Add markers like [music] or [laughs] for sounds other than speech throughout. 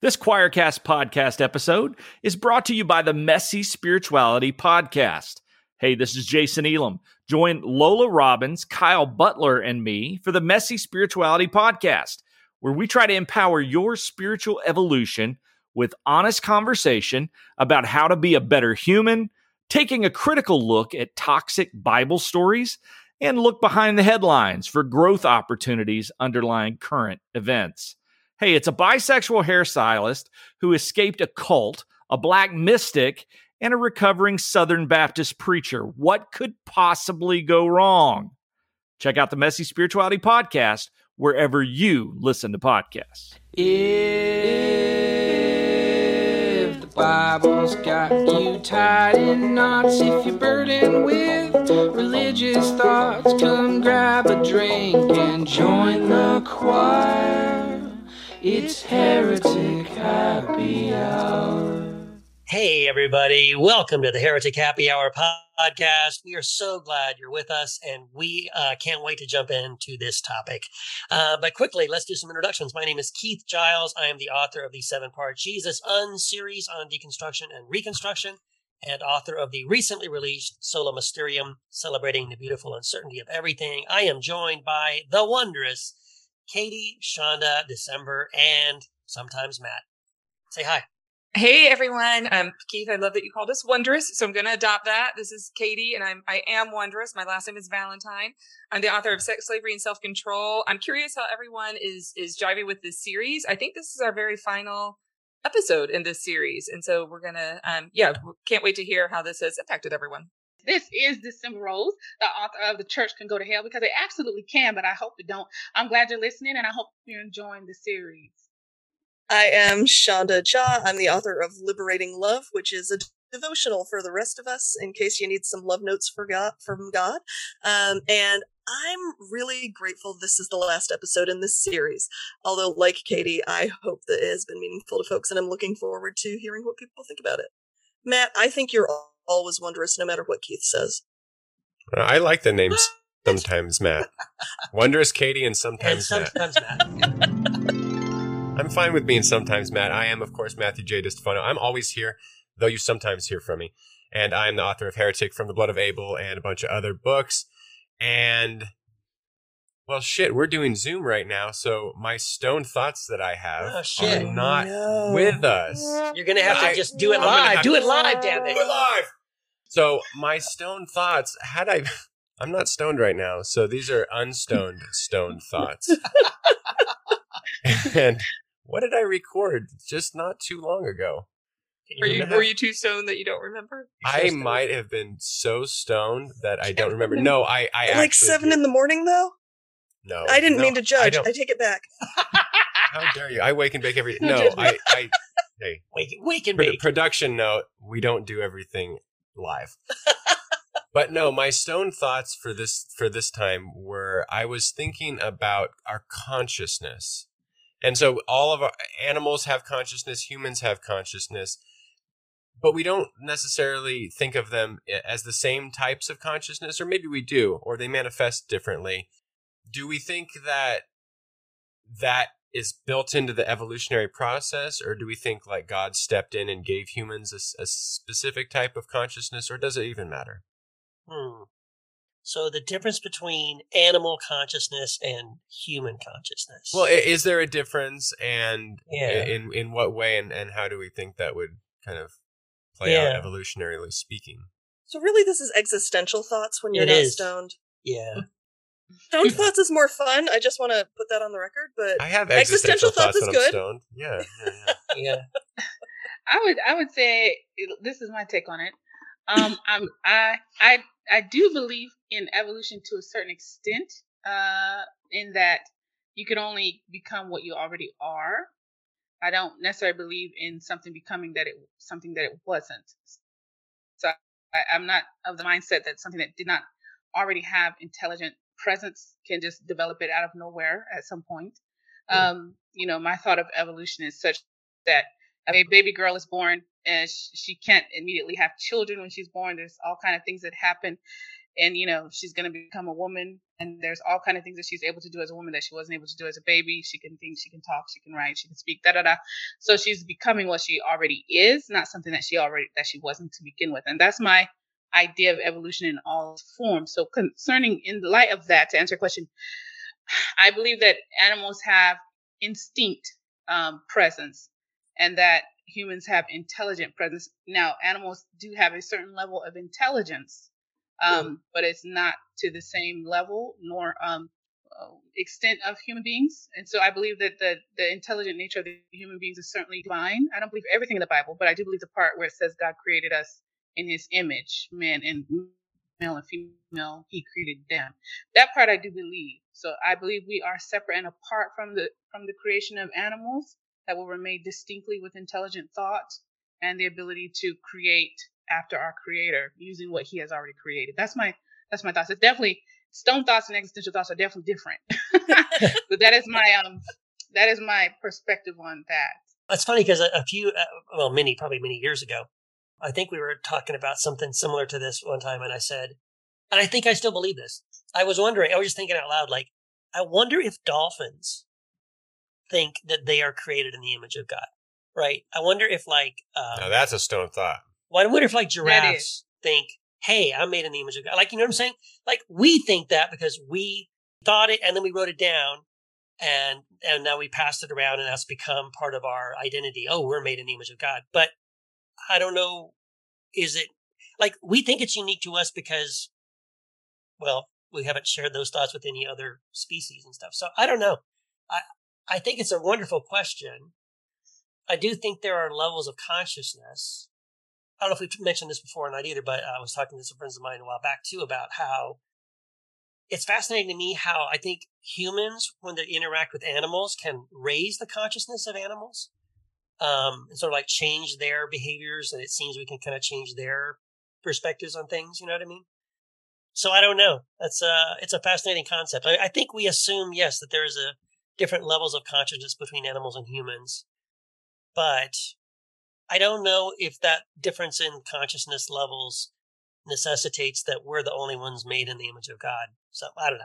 This QuoirCast podcast episode is brought to you by the Messy Spirituality Podcast. Hey, this is Jason Elam. Join Lola Robbins, Kyle Butler, and me for the Messy Spirituality Podcast, where we try to empower your spiritual evolution with honest conversation about how to be a better human, taking a critical look at toxic Bible stories, and look behind the headlines for growth opportunities underlying current events. Hey, it's a bisexual hairstylist who escaped a cult, a black mystic, and a recovering Southern Baptist preacher. What could possibly go wrong? Check out the Messy Spirituality Podcast wherever you listen to podcasts. If the Bible's got you tied in knots, if you're burdened with religious thoughts, come grab a drink and join the choir. It's Heretic Happy Hour. Hey, everybody. Welcome to the Heretic Happy Hour podcast. We are so glad you're with us, and we uh, can't wait to jump into this topic. Uh, but quickly, let's do some introductions. My name is Keith Giles. I am the author of the seven part Jesus Un series on deconstruction and reconstruction, and author of the recently released Sola Mysterium, celebrating the beautiful uncertainty of everything. I am joined by the wondrous Katie, Shonda, December, and sometimes Matt. Say hi. Hey everyone, um, Keith. I love that you called us wondrous, so I'm going to adopt that. This is Katie, and I'm I am wondrous. My last name is Valentine. I'm the author of Sex, Slavery, and Self Control. I'm curious how everyone is is jiving with this series. I think this is our very final episode in this series, and so we're gonna um yeah, can't wait to hear how this has impacted everyone. This is December Rose, the author of The Church Can Go to Hell, because it absolutely can, but I hope it don't. I'm glad you're listening and I hope you're enjoying the series. I am Shonda Cha. I'm the author of Liberating Love, which is a devotional for the rest of us in case you need some love notes for God, from God. Um, and I'm really grateful this is the last episode in this series. Although, like Katie, I hope that it has been meaningful to folks, and I'm looking forward to hearing what people think about it. Matt, I think you're always wondrous, no matter what Keith says. Uh, I like the names [gasps] sometimes Matt. Wondrous Katie and sometimes, and sometimes Matt. Matt. [laughs] I'm fine with being sometimes Matt. I am, of course, Matthew J. Distefano. I'm always here, though you sometimes hear from me. And I am the author of Heretic from the Blood of Abel and a bunch of other books. And well, shit, we're doing Zoom right now, so my stone thoughts that I have Oh, are not No. with us. You're going to have to I- just do it live. Do it live, damn Do it. it live. So my stone thoughts had I. [laughs] I'm not stoned right now, so these are unstoned stone thoughts. and what did I record just not too long ago? Were you were you too stoned that you don't remember? I might have been so stoned that I don't remember. No, I, I like actually seven in the morning, though? No, I didn't no, mean to judge. I, don't- take it back. [laughs] how dare you? I wake and bake every. [laughs] No No. I, I. Hey, Wake, wake and Pro- bake. production note: we don't do everything live. but no, my stone thoughts for this for this time were I was thinking about our consciousness. And so all of our animals have consciousness, humans have consciousness, but we don't necessarily think of them as the same types of consciousness or maybe we do or they manifest differently. Do we think that that is built into the evolutionary process or do we think like god stepped in and gave humans a specific type of consciousness or does it even matter Hmm. So the difference between animal consciousness and human consciousness. well is there a difference and Yeah. in in what way and, and how do we think that would kind of play Yeah. out evolutionarily speaking So really, this is existential thoughts when you're It not is. stoned. yeah. Stoned thoughts is more fun. I just want to put that on the record. But i have Existential existential, thoughts thoughts, is i'm good. stoned yeah, yeah, yeah. [laughs] Yeah. I would I would say this is my take on it. Um, [laughs] I'm I I I do believe in evolution to a certain extent. Uh, in that you can only become what you already are. I don't necessarily believe in something becoming that it something that it wasn't. So I, I'm not of the mindset that something that did not already have intelligent presence can just develop it out of nowhere at some point. Um, you know, my thought of evolution is such that a baby girl is born and sh- she can't immediately have children when she's born. There's all kind of things that happen and you know she's going to become a woman and there's all kind of things that she's able to do as a woman that she wasn't able to do as a baby she can think she can talk she can write she can speak da da da so she's becoming what she already is not something that she already that she wasn't to begin with and that's my idea of evolution in all forms so concerning in the light of that to answer your question [sighs] i believe that animals have instinct um, presence and that humans have intelligent presence now animals do have a certain level of intelligence um, but it's not to the same level nor um, uh, extent of human beings. And so I believe that the the intelligent nature of the human beings is certainly divine. I don't believe everything in the Bible, but I do believe the part where it says God created us in His image, man and male and female, He created them. That part I do believe. So I believe we are separate and apart from the from the creation of animals that will remain distinctly with intelligent thought and the ability to create after our creator using what he has already created. That's my that's my thoughts. It's definitely stone thoughts and existential thoughts are definitely different. [laughs] but that is my um that is my perspective on that. That's funny because a, a few, uh, well, many, probably many years ago, I think we were talking about something similar to this one time, and I said, and I think I still believe this. I was wondering, I was just thinking out loud, like, I wonder if dolphins think that they are created in the image of God, right? I wonder if, like, um, now that's a stone thought. well, I wonder if like giraffes think, "Hey, I'm made in the image of God." Like, you know what I'm saying? Like, we think that because we thought it and then we wrote it down, and and now we passed it around, and that's become part of our identity. Oh, we're made in the image of God. But I don't know. Is it like we think it's unique to us because, well, we haven't shared those thoughts with any other species and stuff. So I don't know. I I think it's a wonderful question. I do think there are levels of consciousness. I don't know if we've mentioned this before or not either, but I was talking to some friends of mine a while back too about how it's fascinating to me how I think humans, when they interact with animals, can raise the consciousness of animals um, and sort of like change their behaviors. And it seems we can kind of change their perspectives on things. You know what I mean? So I don't know. That's uh it's a fascinating concept. I, I think we assume yes that there is a different levels of consciousness between animals and humans, but I don't know if that difference in consciousness levels necessitates that we're the only ones made in the image of God. So I don't know.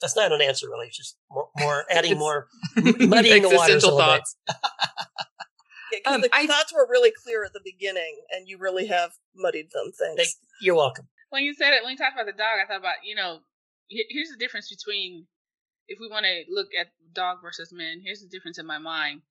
That's not an answer, really. It's just more, more [laughs] adding more [laughs] muddying the waters a Existential little bit. thoughts. [laughs] Yeah, 'cause Um, the I- thoughts were really clear at the beginning, and you really have muddied them. Thanks. Thank- You're welcome. When you said it, when you talked about the dog, I thought about you know, here's the difference between if we want to look at dog versus men. Here's the difference in my mind.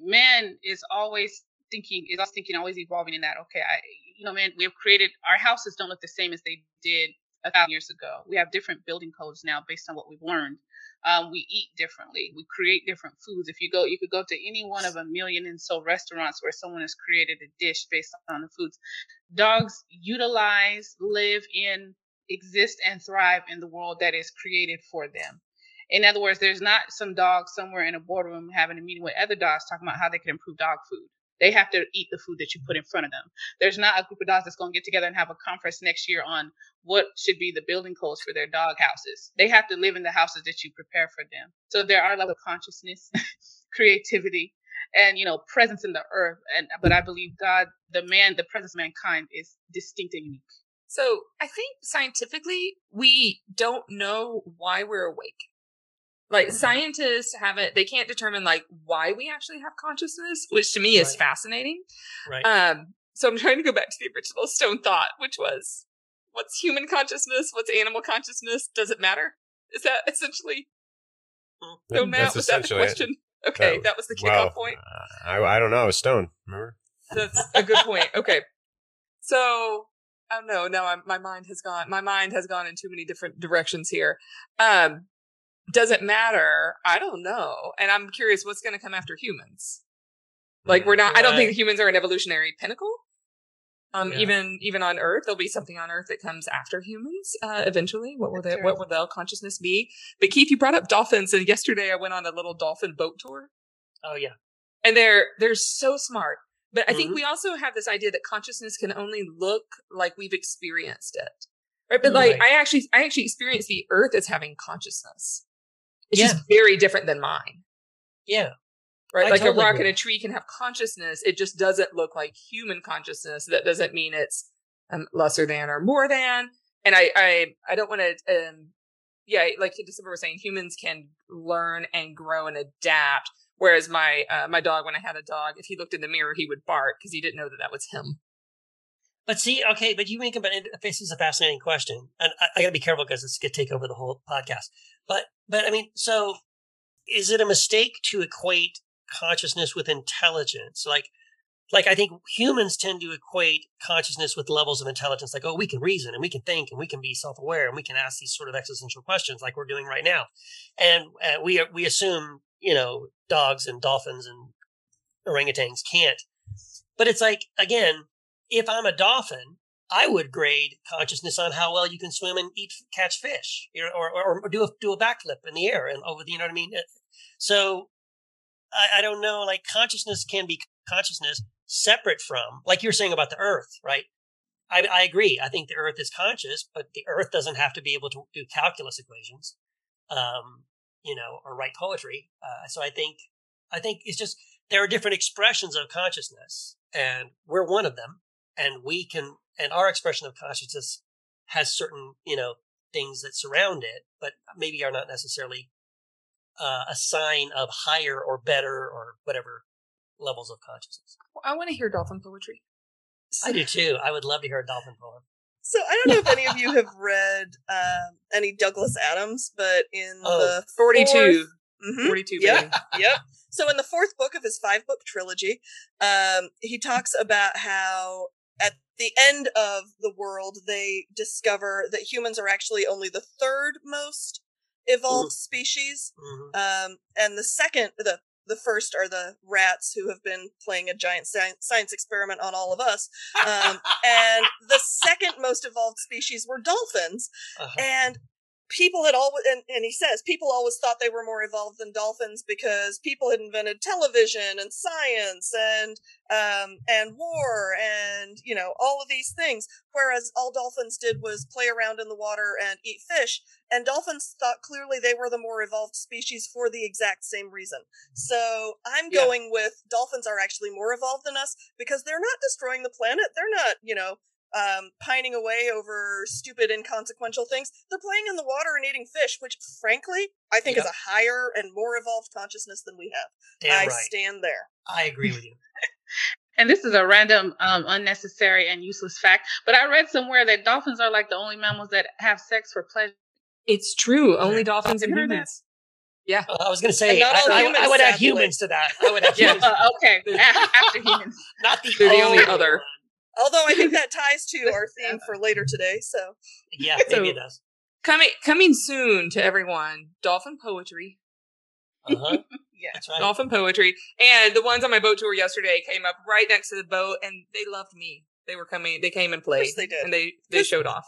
Man is always thinking, is always thinking, always evolving in that. Okay, I, you know, man, we have created our houses don't look the same as they did a thousand years ago. We have different building codes now based on what we've learned. Um, we eat differently. We create different foods. If you go, you could go to any one of a million and so restaurants where someone has created a dish based on the foods. Dogs utilize, live in, exist, and thrive in the world that is created for them. In other words, there's not some dog somewhere in a boardroom having a meeting with other dogs talking about how they can improve dog food. They have to eat the food that you put in front of them. There's not a group of dogs that's going to get together and have a conference next year on what should be the building codes for their dog houses. They have to live in the houses that you prepare for them. So there are level of consciousness, [laughs] creativity, and you know presence in the earth. And but I believe God, the man, the presence of mankind is distinct and unique. So I think scientifically, we don't know why we're awake. Like scientists haven't, they can't determine like why we actually have consciousness, which to me is Right. fascinating. Right. Um, so I'm trying to go back to the original stone thought, which was what's human consciousness? What's animal consciousness? Does it matter? Is that essentially stone Matt? That's Was that the it. question? Okay, That- that was the kickoff point. uh, I, I don't know. Stone, remember? That's a good point. Okay. So, oh no, no, I'm, my mind has gone, my mind has gone in too many different directions here. Um, does it matter? I don't know. And I'm curious what's going to come after humans. Like we're not, I don't think humans are an evolutionary pinnacle. Um, Yeah. even, even on Earth, there'll be something on Earth that comes after humans, uh, eventually. What will That's their, what will their consciousness be? But Keith, you brought up dolphins and yesterday I went on a little dolphin boat tour Oh yeah. and they're they're so smart but i think Mhm. we also have this idea that consciousness can only look like we've experienced it right but like Right. i actually i actually experience the earth as having consciousness it's Yeah. just very different than mine Yeah. right I like totally a rock agree. and a tree can have consciousness it just doesn't look like human consciousness that doesn't mean it's um, lesser than or more than and I I I don't want to um yeah like December was saying humans can learn and grow and adapt. Whereas my uh, my dog, when I had a dog, if he looked in the mirror, he would bark because he didn't know that that was him. But see, okay, but you make about this is a fascinating question, and I, I got to be careful because it's going to take over the whole podcast. But but I mean, so is it a mistake to equate consciousness with intelligence? Like like I think humans tend to equate consciousness with levels of intelligence. Like, oh, we can reason and we can think and we can be self-aware and we can ask these sort of existential questions, like we're doing right now. And uh, we we assume, you know, dogs and dolphins and orangutans can't. But it's like again, if I'm a dolphin, I would grade consciousness on how well you can swim and eat catch fish, or or, or do a do a backflip in the air and over the, you know what I mean. So I, I don't know. Like consciousness can be consciousness separate from, like you're saying about the Earth, right? I, I agree. I think the Earth is conscious, but the Earth doesn't have to be able to do calculus equations, um, you know, or write poetry. Uh, so I think I think it's just there are different expressions of consciousness, and we're one of them and we can and our expression of consciousness has certain you know things that surround it but maybe are not necessarily uh, a sign of higher or better or whatever levels of consciousness. Well, i want to hear dolphin poetry. I do too. I would love to hear a dolphin poem. So I don't know if any of you [laughs] have read um, any Douglas Adams, but in oh, the 42, mm-hmm, 42, yep, [laughs] yep. So in the fourth book of his five book trilogy, um, he talks about how at the end of the world, they discover that humans are actually only the third most evolved mm-hmm. species. Mm-hmm. Um, and the second, the the first are the rats who have been playing a giant science experiment on all of us. Um, [laughs] and the second most evolved species were dolphins. Uh-huh. And people had always and, and he says people always thought they were more evolved than dolphins because people had invented television and science and um and war and you know all of these things. Whereas all dolphins did was play around in the water and eat fish. And dolphins thought clearly they were the more evolved species for the exact same reason. So i'm yeah. going with dolphins are actually more evolved than us because they're not destroying the planet. They're not you know um, pining away over stupid, inconsequential things. They're playing in the water and eating fish, which, frankly, I think yep. is a higher and more evolved consciousness than we have. Damn I right. stand there. I agree with you. [laughs] and this is a random, um, unnecessary, and useless fact, but I read somewhere that dolphins are like the only mammals that have sex for pleasure. It's true. Only dolphins and humans. Yeah. Uh, I was going to say, I, I, I, would add humans to that. I would add humans. yeah. Uh, okay. After humans. [laughs] Not the, They're the only other. Although I think [laughs] that ties to our theme for later today. So yeah, [laughs] maybe so, it does. Coming coming soon to everyone. Dolphin poetry. Uh huh. [laughs] yeah, that's right. Dolphin poetry, and the ones on my boat tour yesterday came up right next to the boat, and they loved me. They were coming. They came and played. they did, and they they showed off.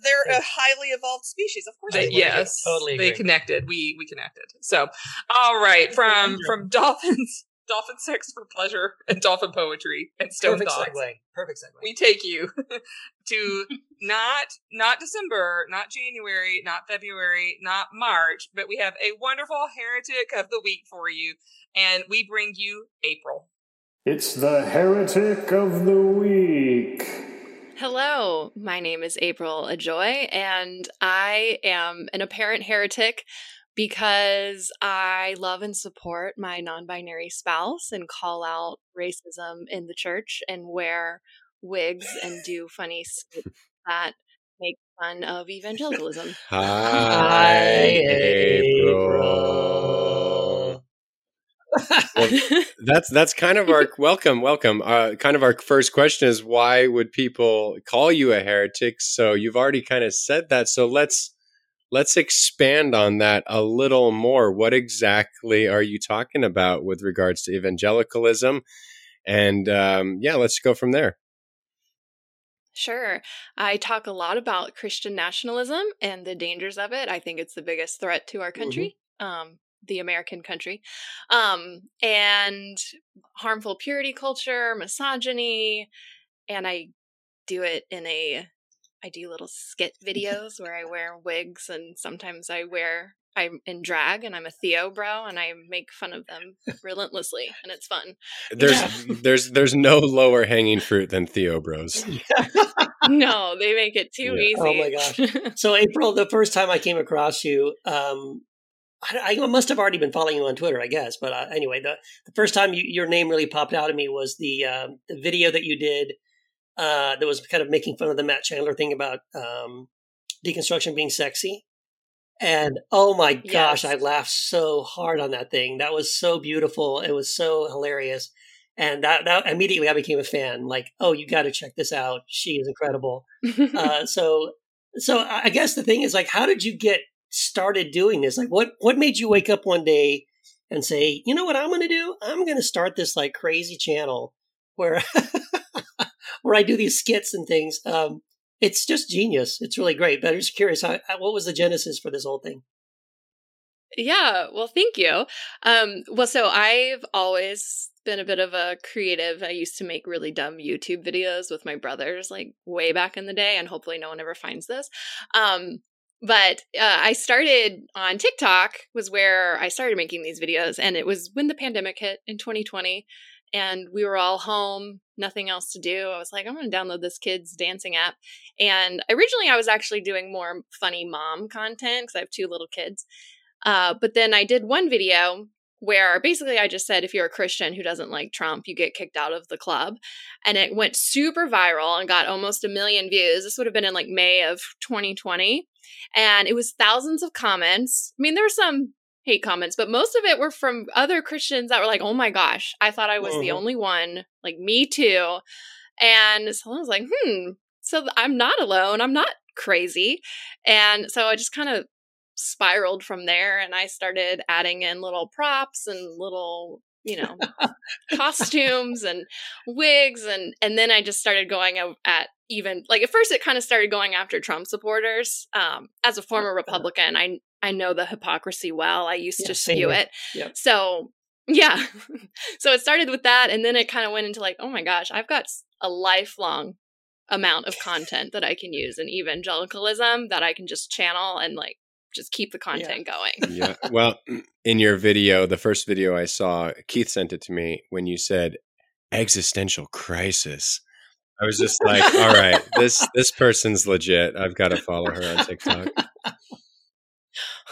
They're a highly evolved species, of course. They, yes, totally. Agree. They connected. We we connected. So, all right, from from dolphins dolphin sex for pleasure and dolphin poetry and stone Perfect dogs. Segue. Perfect segue. We take you [laughs] to not not December, not January, not February, not March, but we have a wonderful heretic of the week for you, and we bring you April. It's the heretic of the week. Hello, my name is April Ajoy, and I am an apparent heretic because I love and support my non binary spouse and call out racism in the church and wear wigs and do funny skits that make fun of evangelicalism. Hi, April. well, [laughs] that's that's kind of our welcome, welcome. Uh, kind of our first question is why would people call you a heretic? So you've already kind of said that. So let's let's expand on that a little more. What exactly are you talking about with regards to evangelicalism? And um, yeah, let's go from there. Sure. I talk a lot about Christian nationalism and the dangers of it. I think it's the biggest threat to our country. Mm-hmm. Um, the American country, um, and harmful purity culture, misogyny, and I do it in a I do little skit [laughs] videos where I wear wigs and sometimes I wear I'm in drag and I'm a Theo bro and I make fun of them relentlessly and it's fun. There's yeah. [laughs] [laughs] there's there's no lower hanging fruit than Theo bros. no, they make it too Yeah. easy. Oh my gosh. So April, the first time I came across you, um, I, I must have already been following you on Twitter, I guess. But uh, anyway, the, the first time you, your name really popped out at me was the um, the video that you did uh, that was kind of making fun of the Matt Chandler thing about um, deconstruction being sexy. And oh my gosh, Yes. I laughed so hard on that thing. That was so beautiful. It was so hilarious. And that, that immediately I became a fan. Like, oh, you got to check this out. She is incredible [laughs] uh, so so I I guess the thing is like, how did you get started doing this? Like, what what made you wake up one day and say, you know what I'm going to do? I'm going to start this like crazy channel where [laughs] [laughs] where I do these skits and things. Um, it's just genius. It's really great. But I'm just curious, how, what was the genesis for this whole thing? Yeah, well, thank you. Um, well, so I've always been a bit of a creative. I used to make really dumb YouTube videos with my brothers, like way back in the day, and hopefully no one ever finds this. Um, but uh, I started on TikTok was where I started making these videos, and it was when the pandemic hit in 2020, and we were all home, nothing else to do. I was like, I'm going to download this kids dancing app, and originally I was actually doing more funny mom content because I have two little kids. Uh, but then I did one video where basically I just said if you're a Christian who doesn't like Trump, you get kicked out of the club. And it went super viral and got almost a million views. This would have been in like May of 2020. And it was thousands of comments. I mean, there were some hate comments, but most of it were from other Christians that were like, oh my gosh, I thought I was the Mhm. only one. Like, me too. And so I was like, hmm, so I'm not alone. I'm not crazy. And so I just kind of spiraled from there and I started adding in little props and little, you know, costumes and wigs and and then I just started going at even like at first it kind of started going after Trump supporters. Um as a former Republican, I I know the hypocrisy well. I used Yeah, to same spew here. it. Yeah. So, [laughs] yeah. so it started with that and then it kind of went into like, oh my gosh, I've got a lifelong amount of content that I can use in evangelicalism that I can just channel and like just keep the content going. yeah. Well, in your video, the first video I saw, Keith sent it to me when you said existential crisis. I was just like, all right, this this person's legit. I've got to follow her on [laughs] TikTok.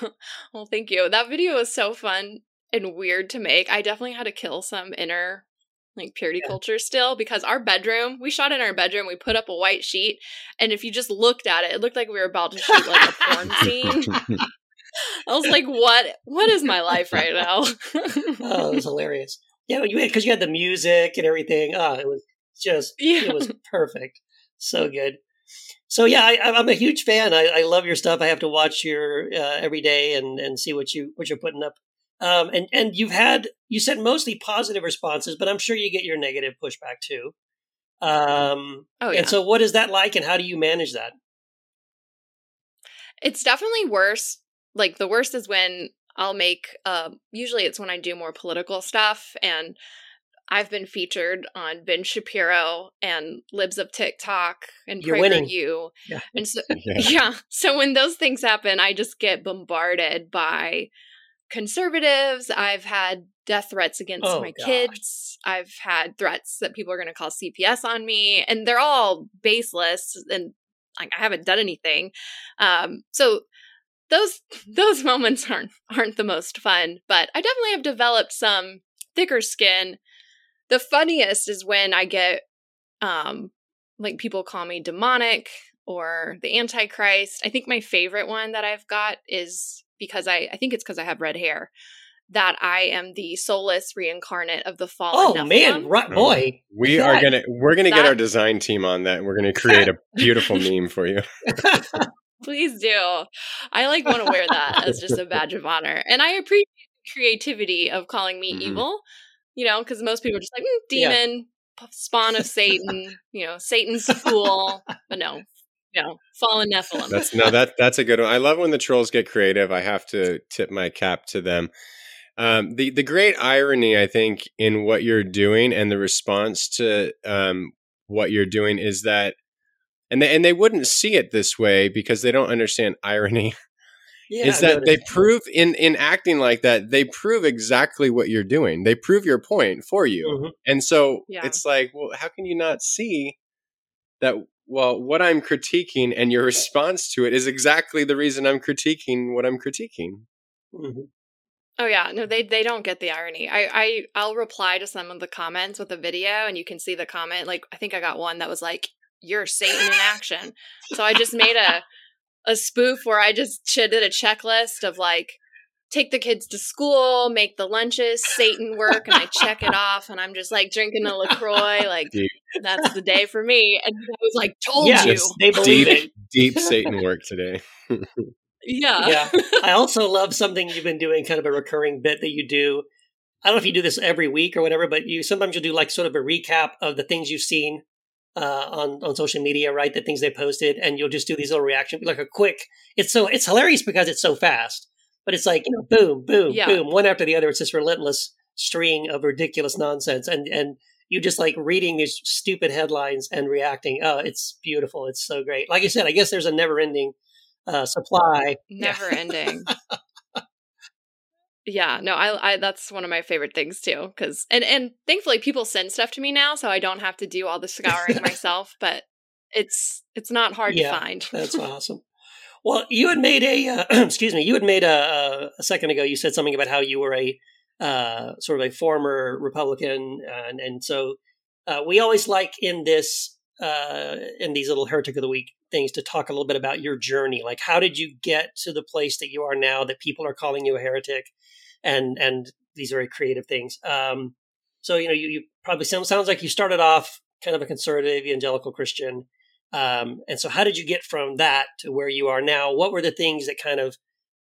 [laughs] well, thank you. That video was so fun and weird to make. I definitely had to kill some inner like purity culture still because our bedroom, we shot in our bedroom, we put up a white sheet, and if you just looked at it, it looked like we were about to shoot like a porn scene. [laughs] [laughs] I was like, what what is my life right now? Oh, it was hilarious. Yeah, you because you had the music and everything. Oh, it was just Yeah. it was perfect. So good. So yeah, I, I'm a huge fan. I, I love your stuff. I have to watch your uh, every day and and see what you what you're putting up. Um, and and you've had you said mostly positive responses, but I'm sure you get your negative pushback too. Um, Oh, yeah. And so, what is that like, and how do you manage that? It's definitely worse. Like the worst is when I'll make um usually it's when I do more political stuff and I've been featured on Ben Shapiro and Libs of TikTok and. PragerU. Yeah. And so [laughs] Yeah. [laughs] yeah. So when those things happen, I just get bombarded by conservatives. I've had death threats against Oh, my gosh. kids. I've had threats that people are going to call CPS on me, and they're all baseless. And like I haven't done anything. Um, so those [laughs] those moments aren't aren't the most fun. But I definitely have developed some thicker skin. The funniest is when I get um like people call me demonic or the antichrist i think my favorite one that i've got is because i i think it's because i have red hair that i am the soulless reincarnate of the fallen Oh man, right, boy. We are gonna we're gonna get our design team on that, and we're gonna create a beautiful [laughs] meme for you. [laughs] please do i like want to wear that as just a badge of honor and i appreciate the creativity of calling me Mhm. evil you know because most people are just like mm, demon p- spawn of satan you know satan's fool but no no, fallen nephilim That's no that that's a good one. I love when the trolls get creative. I have to tip my cap to them. Um, the the great irony, I think, in what you're doing and the response to um, what you're doing is that, and they and they wouldn't see it this way because they don't understand irony. [laughs] Yeah, is that they prove in in acting like that they prove exactly what you're doing. They prove your point for you, Mhm. and so Yeah. it's like, well, how can you not see that well, what I'm critiquing and your response to it is exactly the reason I'm critiquing what I'm critiquing. Mm-hmm. Oh yeah, no, they they don't get the irony. I I I'll reply to some of the comments with a video, and you can see the comment. Like I think I got one that was like, "You're Satan in action." so I just made a a spoof where I just did a checklist of like take the kids to school, make the lunches, Satan work, and I check it off, and I'm just like drinking a Lacroix, like Deep. that's the day for me. And I was like, told Yeah, you, they believe Deep, it. deep Satan work today. [laughs] yeah, yeah. [laughs] I also love something you've been doing, kind of a recurring bit that you do. I don't know if you do this every week or whatever, but you sometimes you'll do like sort of a recap of the things you've seen uh, on on social media, right? The things they posted, and you'll just do these little reactions, like a quick. It's so it's hilarious because it's so fast, but it's like you know, boom, boom, Yeah. boom, one after the other. It's this relentless string of ridiculous nonsense, and and you just like reading these stupid headlines and reacting. Oh, it's beautiful. It's so great. Like I said, I guess there's a never ending uh, supply. never ending. [laughs] yeah, no, I, I that's one of my favorite things too. Because and and thankfully people send stuff to me now, so I don't have to do all the scouring [laughs] myself. But it's it's not hard Yeah, to find. That's [laughs] awesome. Well, you had made a uh, [clears throat] excuse me. You had made a, a second ago. You said something about how you were a uh, sort of a former Republican, and and so uh, we always like in this uh, in these little heretic of the week things to talk a little bit about your journey. Like, how did you get to the place that you are now that people are calling you a heretic, and and these very creative things. Um, so you know, you, you probably sound, sounds like you started off kind of a conservative evangelical Christian. Um, and so, how did you get from that to where you are now? What were the things that kind of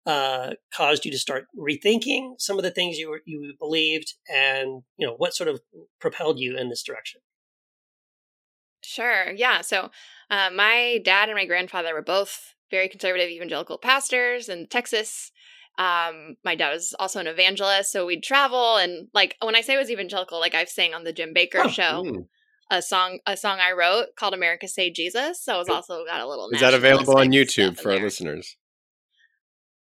uh, caused you to start rethinking some of the things you were, you believed, and you know what sort of propelled you in this direction? Sure. Yeah. So, uh, my dad and my grandfather were both very conservative evangelical pastors in Texas. Um, my dad was also an evangelist, so we'd travel and like when I say it was evangelical, like I've sang on the Jim Bakker Oh, show, mm. a song a song I wrote called "America Say Jesus." So it's also got a little. Is that available on YouTube for our listeners?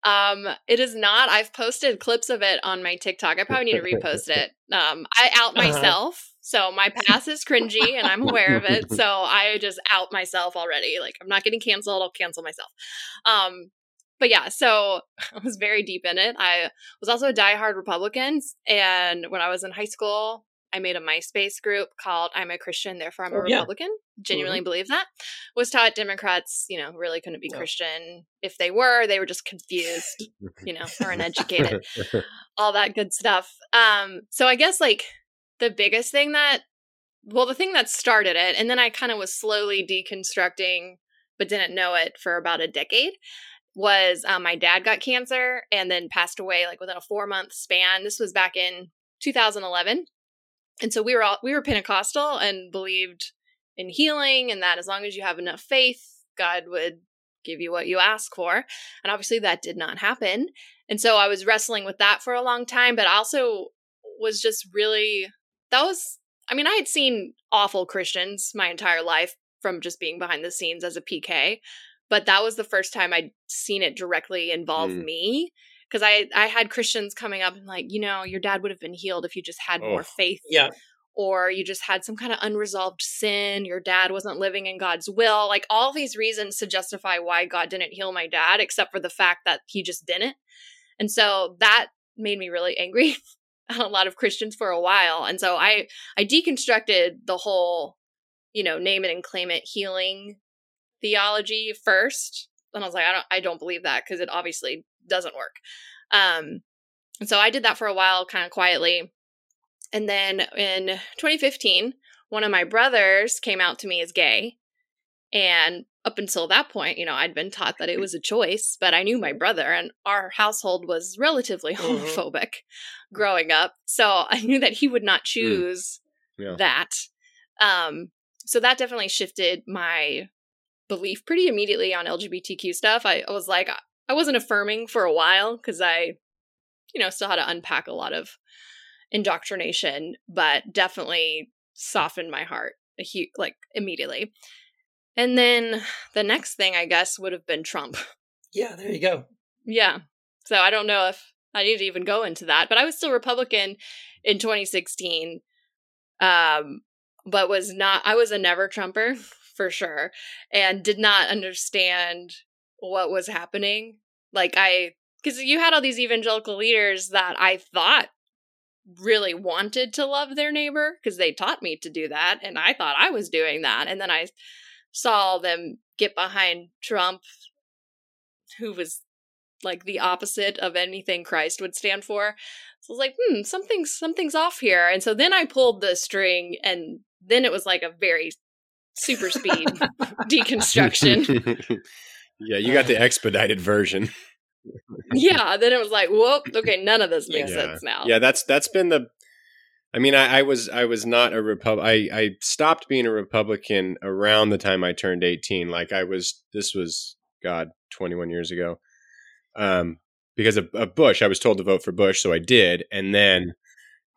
Um, it is not. I've posted clips of it on my TikTok. I [laughs] probably need to repost it. Um, I out Uh-huh. myself, so my past is cringy, and I'm aware of it. [laughs] So I just out myself already. Like I'm not getting canceled. I'll cancel myself. Um, but yeah, so [laughs] I was very deep in it. I was also a diehard Republican, and when I was in high school, I made a MySpace group called "I'm a Christian, therefore I'm a Oh, yeah. Republican." Genuinely believe that. Was taught Democrats, you know, really couldn't be No. Christian. If they were, they were just confused, you know, or uneducated [laughs] all that good stuff. Um, so I guess like the biggest thing that, well, the thing that started it, and then I kind of was slowly deconstructing, but didn't know it for about a decade, was um, my dad got cancer and then passed away like within a four month span. This was back in 2011, and so we were all we were Pentecostal and believed in healing, and that as long as you have enough faith, God would give you what you ask for. And obviously that did not happen. And so I was wrestling with that for a long time, but also was just really that was I mean, I had seen awful Christians my entire life from just being behind the scenes as a PK, but that was the first time I'd seen it directly involve Mm. me because I I had Christians coming up and like, you know, your dad would have been healed if you just had more Oh. faith Yeah, or you just had some kind of unresolved sin, your dad wasn't living in God's will, like all these reasons to justify why God didn't heal my dad, except for the fact that he just didn't. And so that made me really angry at [laughs] [laughs] a lot of Christians for a while. And so I I deconstructed the whole, you know, name it and claim it healing theology first. And I was like, I don't I don't believe that because it obviously doesn't work. Um and so I did that for a while, kind of quietly. And then in 2015, one of my brothers came out to me as gay. And up until that point, you know, I'd been taught that it was a choice, but I knew my brother and our household was relatively Mhm. homophobic growing up. So [laughs] I knew that he would not choose Yeah. that. Um, so that definitely shifted my belief pretty immediately on LGBTQ stuff. I, I was like, I wasn't affirming for a while because I, you know, still had to unpack a lot of indoctrination, but definitely softened my heart a hu- like immediately. And then the next thing I guess would have been Trump. yeah. There you go. Yeah. So I don't know if I to even go into that, but I was still Republican in 2016. Um, but was not I was a never Trumper for sure and did not understand what was happening. Like I because you had all these evangelical leaders that I thought really wanted to love their neighbor because they taught me to do that and I thought I was doing that and then I saw them get behind Trump who was like the opposite of anything Christ would stand for. So I was like, hmm, something's something's off here. And so then I pulled the string and then it was like a very super speed [laughs] deconstruction. yeah, you got the expedited version. yeah, then it was like, whoop, okay, none of this makes yeah. sense now. Yeah, that's that's been the. I mean, I, I was I was not a Repub. I I stopped being a Republican around the time I turned eighteen. Like I was. This was God twenty one years ago. Um, because of, of Bush, I was told to vote for Bush, so I did, and then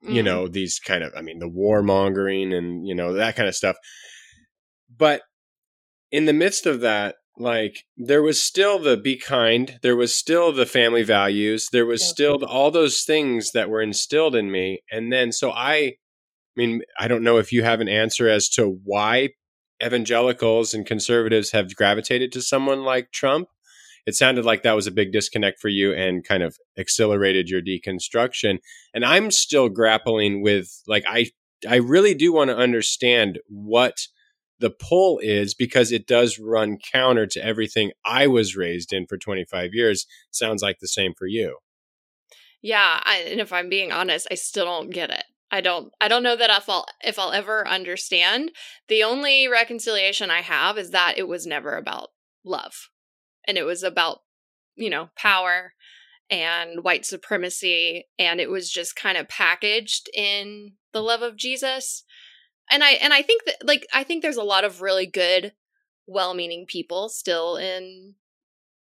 you Mm. know these kind of i mean the warmongering and you know that kind of stuff but in the midst of that like there was still the be kind there was still the family values there was still the, all those things that were instilled in me and then so i i mean i don't know if you have an answer as to why evangelicals and conservatives have gravitated to someone like trump it sounded like that was a big disconnect for you and kind of accelerated your deconstruction and i'm still grappling with like i i really do want to understand what the pull is because it does run counter to everything i was raised in for 25 years sounds like the same for you Yeah, I, and if I'm being honest, I still don't get it. I don't I don't know that if I'll if I'll ever understand. The only reconciliation I have is that it was never about love. And it was about, you know, power and white supremacy and it was just kind of packaged in the love of Jesus. And I and I think that like I think there's a lot of really good well-meaning people still in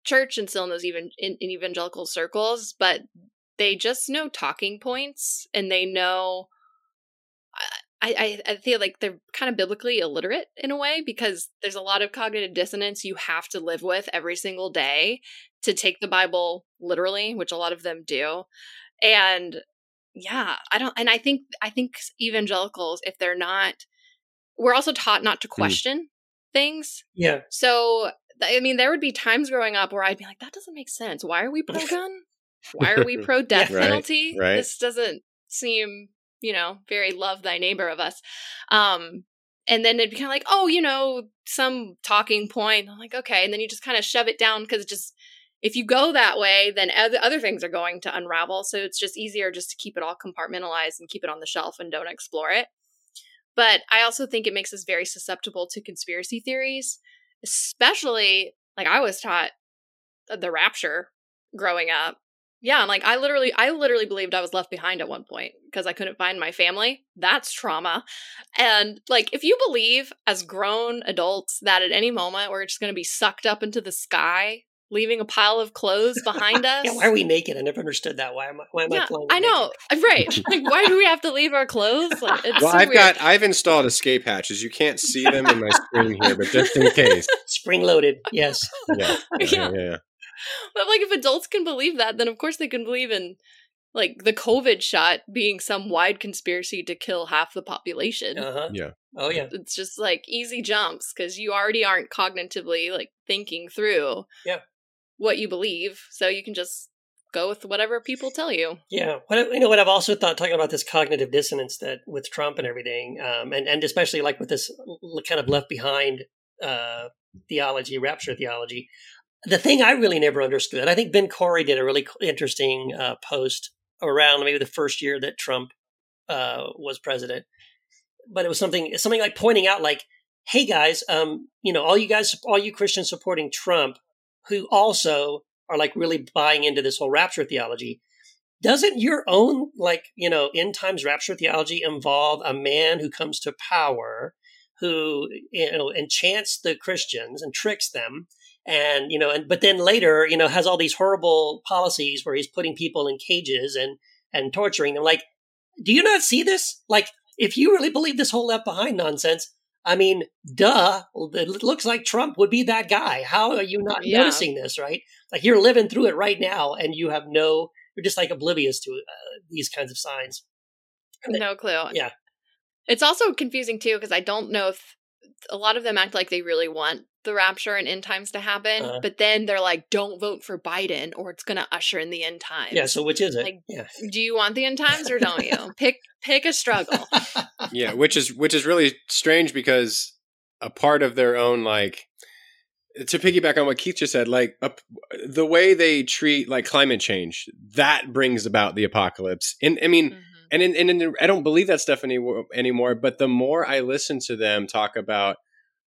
church and still in those even in, in evangelical circles, but they just know talking points and they know I, I, I feel like they're kind of biblically illiterate in a way because there's a lot of cognitive dissonance you have to live with every single day to take the Bible literally, which a lot of them do. And yeah, I don't and I think I think evangelicals, if they're not we're also taught not to mm. question things. Yeah. So I mean, there would be times growing up where I'd be like, that doesn't make sense. Why are we pro gun? Why are we [laughs] pro death Right, penalty? right. This doesn't seem, you know, very love thy neighbor of us. Um, and then it'd be kind of like, oh, you know, some talking point. I'm like, okay. And then you just kind of shove it down because just if you go that way, then other, other things are going to unravel. So it's just easier just to keep it all compartmentalized and keep it on the shelf and don't explore it. But I also think it makes us very susceptible to conspiracy theories, especially like I was taught the rapture growing up. Yeah, and like I literally I literally believed I was left behind at one point because I couldn't find my family. That's trauma. And like if you believe as grown adults that at any moment we're just going to be sucked up into the sky, leaving a pile of clothes [laughs] behind us. Yeah, why are we naked? I never understood that. Why am I? Why am I flying? I naked? know, uh, right? [laughs] Like, why do we have to leave our clothes? Like, it's well so i've weird. got i've installed escape hatches you can't see them in my screen here but just in [laughs] case Spring loaded. Yes. yeah yeah, Yeah. yeah, yeah. [laughs] But like, if adults can believe that, then of course they can believe in like the COVID shot being some wide conspiracy to kill half the population. Uh huh. Yeah. Oh yeah. It's just like easy jumps because you already aren't cognitively like thinking through Yeah. what you believe, so you can just go with whatever people tell you. Yeah, what I- you know, what I've also thought talking about this cognitive dissonance that with Trump and everything, um, and and especially like with this kind of left behind uh, theology, rapture theology. The thing I really never understood, I think Ben Corey did a really interesting uh, post around maybe the first year that Trump uh, was president, but it was something something like pointing out like, hey guys, um, you know, all you guys, all you Christians supporting Trump, who also are like really buying into this whole rapture theology doesn't your own like you know end times rapture theology involve a man who comes to power who you know enchants the christians and tricks them and you know and but then later you know has all these horrible policies where he's putting people in cages and and torturing them like do you not see this like if you really believe this whole left behind nonsense i mean duh it looks like trump would be that guy how are you not Yeah. noticing this right like you're living through it right now and you have no you're just like oblivious to uh, these kinds of signs No clue. Yeah. It's also confusing too because I don't know if a lot of them act like they really want the rapture and end times to happen, Uh-huh. but then they're like, "Don't vote for Biden, or it's going to usher in the end times." Yeah. So which is it? Like, yeah. do you want the end times or don't you? [laughs] pick pick a struggle. [laughs] yeah, which is which is really strange because a part of their own like to piggyback on what Keith just said, like uh, the way they treat like climate change that brings about the apocalypse. And I mean, Mhm. and in, and in, I don't believe that stuff any, anymore. But the more I listen to them talk about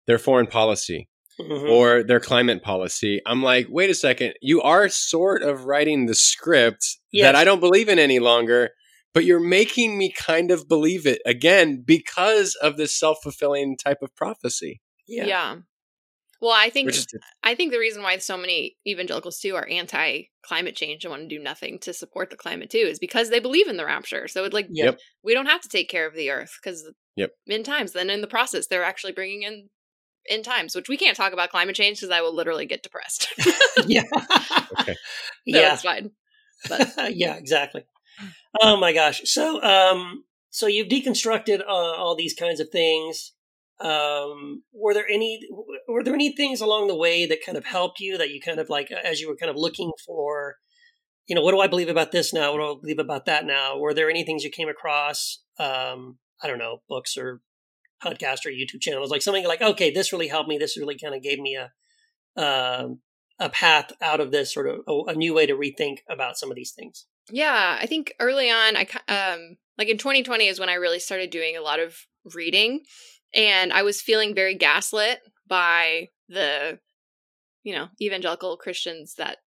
their foreign policy Mhm. or their climate policy, I'm like, wait a second, you are sort of writing the script Yes. that I don't believe in any longer. But you're making me kind of believe it again because of this self fulfilling type of prophecy. yeah. yeah. Well, I think is I think the reason why so many evangelicals too are anti climate change and want to do nothing to support the climate too is because they believe in the rapture. So it's like Yep. we don't have to take care of the earth because Yep. in times. Then in the process, they're actually bringing in in times, which we can't talk about climate change because I will literally get depressed. [laughs] [laughs] yeah. Okay. yeah. it's fine. But [laughs] yeah, exactly. Oh my gosh. So, um, so you've deconstructed uh, all these kinds of things. Um, were there any were there any things along the way that kind of helped you that you kind of like as you were kind of looking for, you know, what do I believe about this now? What do I believe about that now? Were there any things you came across? Um, I don't know, books or podcast or YouTube channels, like something like, okay, this really helped me. This really kind of gave me a um, a path out of this sort of a, a new way to rethink about some of these things. yeah, I think early on, I um like in 2020 is when I really started doing a lot of reading, and I was feeling very gaslit by the, you know, evangelical Christians that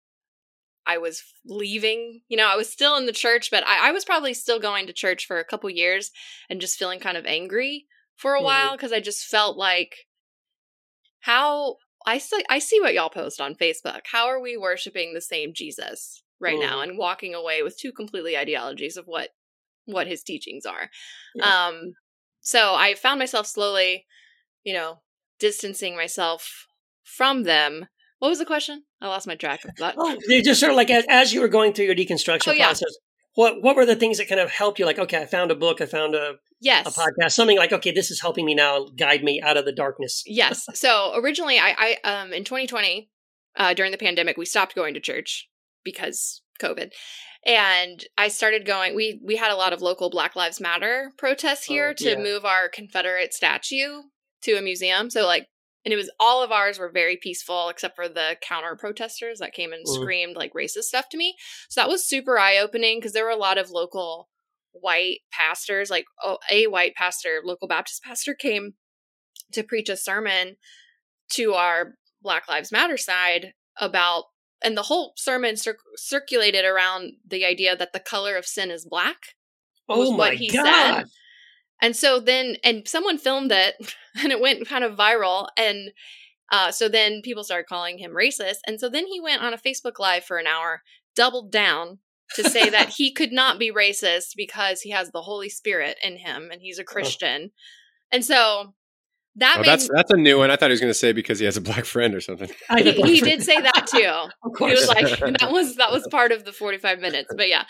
I was leaving. You know, I was still in the church, but I, I was probably still going to church for a couple years and just feeling kind of angry for a Mhm. while because I just felt like how I see I see what y'all post on Facebook. How are we worshiping the same Jesus right now and walking away with two completely ideologies of what what his teachings are? Yeah. Um so I found myself slowly, you know, distancing myself from them. What was the question? I lost my track of that. Oh, they just sort of like as, as you were going through your deconstruction Oh, yeah. process. What what were the things that kind of helped you? Like, okay, I found a book, I found a, yes. a podcast, something like, okay, this is helping me now, guide me out of the darkness. yes. [laughs] So originally, I, I um in 2020, uh, during the pandemic, we stopped going to church because COVID, and I started going. We we had a lot of local Black Lives Matter protests here Oh, to yeah. move our Confederate statue to a museum. So like. And it was all of ours were very peaceful, except for the counter protesters that came and Mhm. screamed like racist stuff to me. So that was super eye opening because there were a lot of local white pastors, like oh, a white pastor, local Baptist pastor, came to preach a sermon to our Black Lives Matter side about, and the whole sermon cir- circulated around the idea that the color of sin is black. was Oh what my he god! said. And so then, and someone filmed it [laughs] and it went kind of viral. And uh, so then people started calling him racist. And so then he went on a Facebook Live for an hour, doubled down to say that [laughs] he could not be racist because he has the Holy Spirit in him and he's a Christian. And so that Oh, made that's that's a new one. I thought he was going to say because he has a black friend or something. [laughs] He, did he did say that too. Of He course. was like that was that was part of the 45 minutes. But yeah.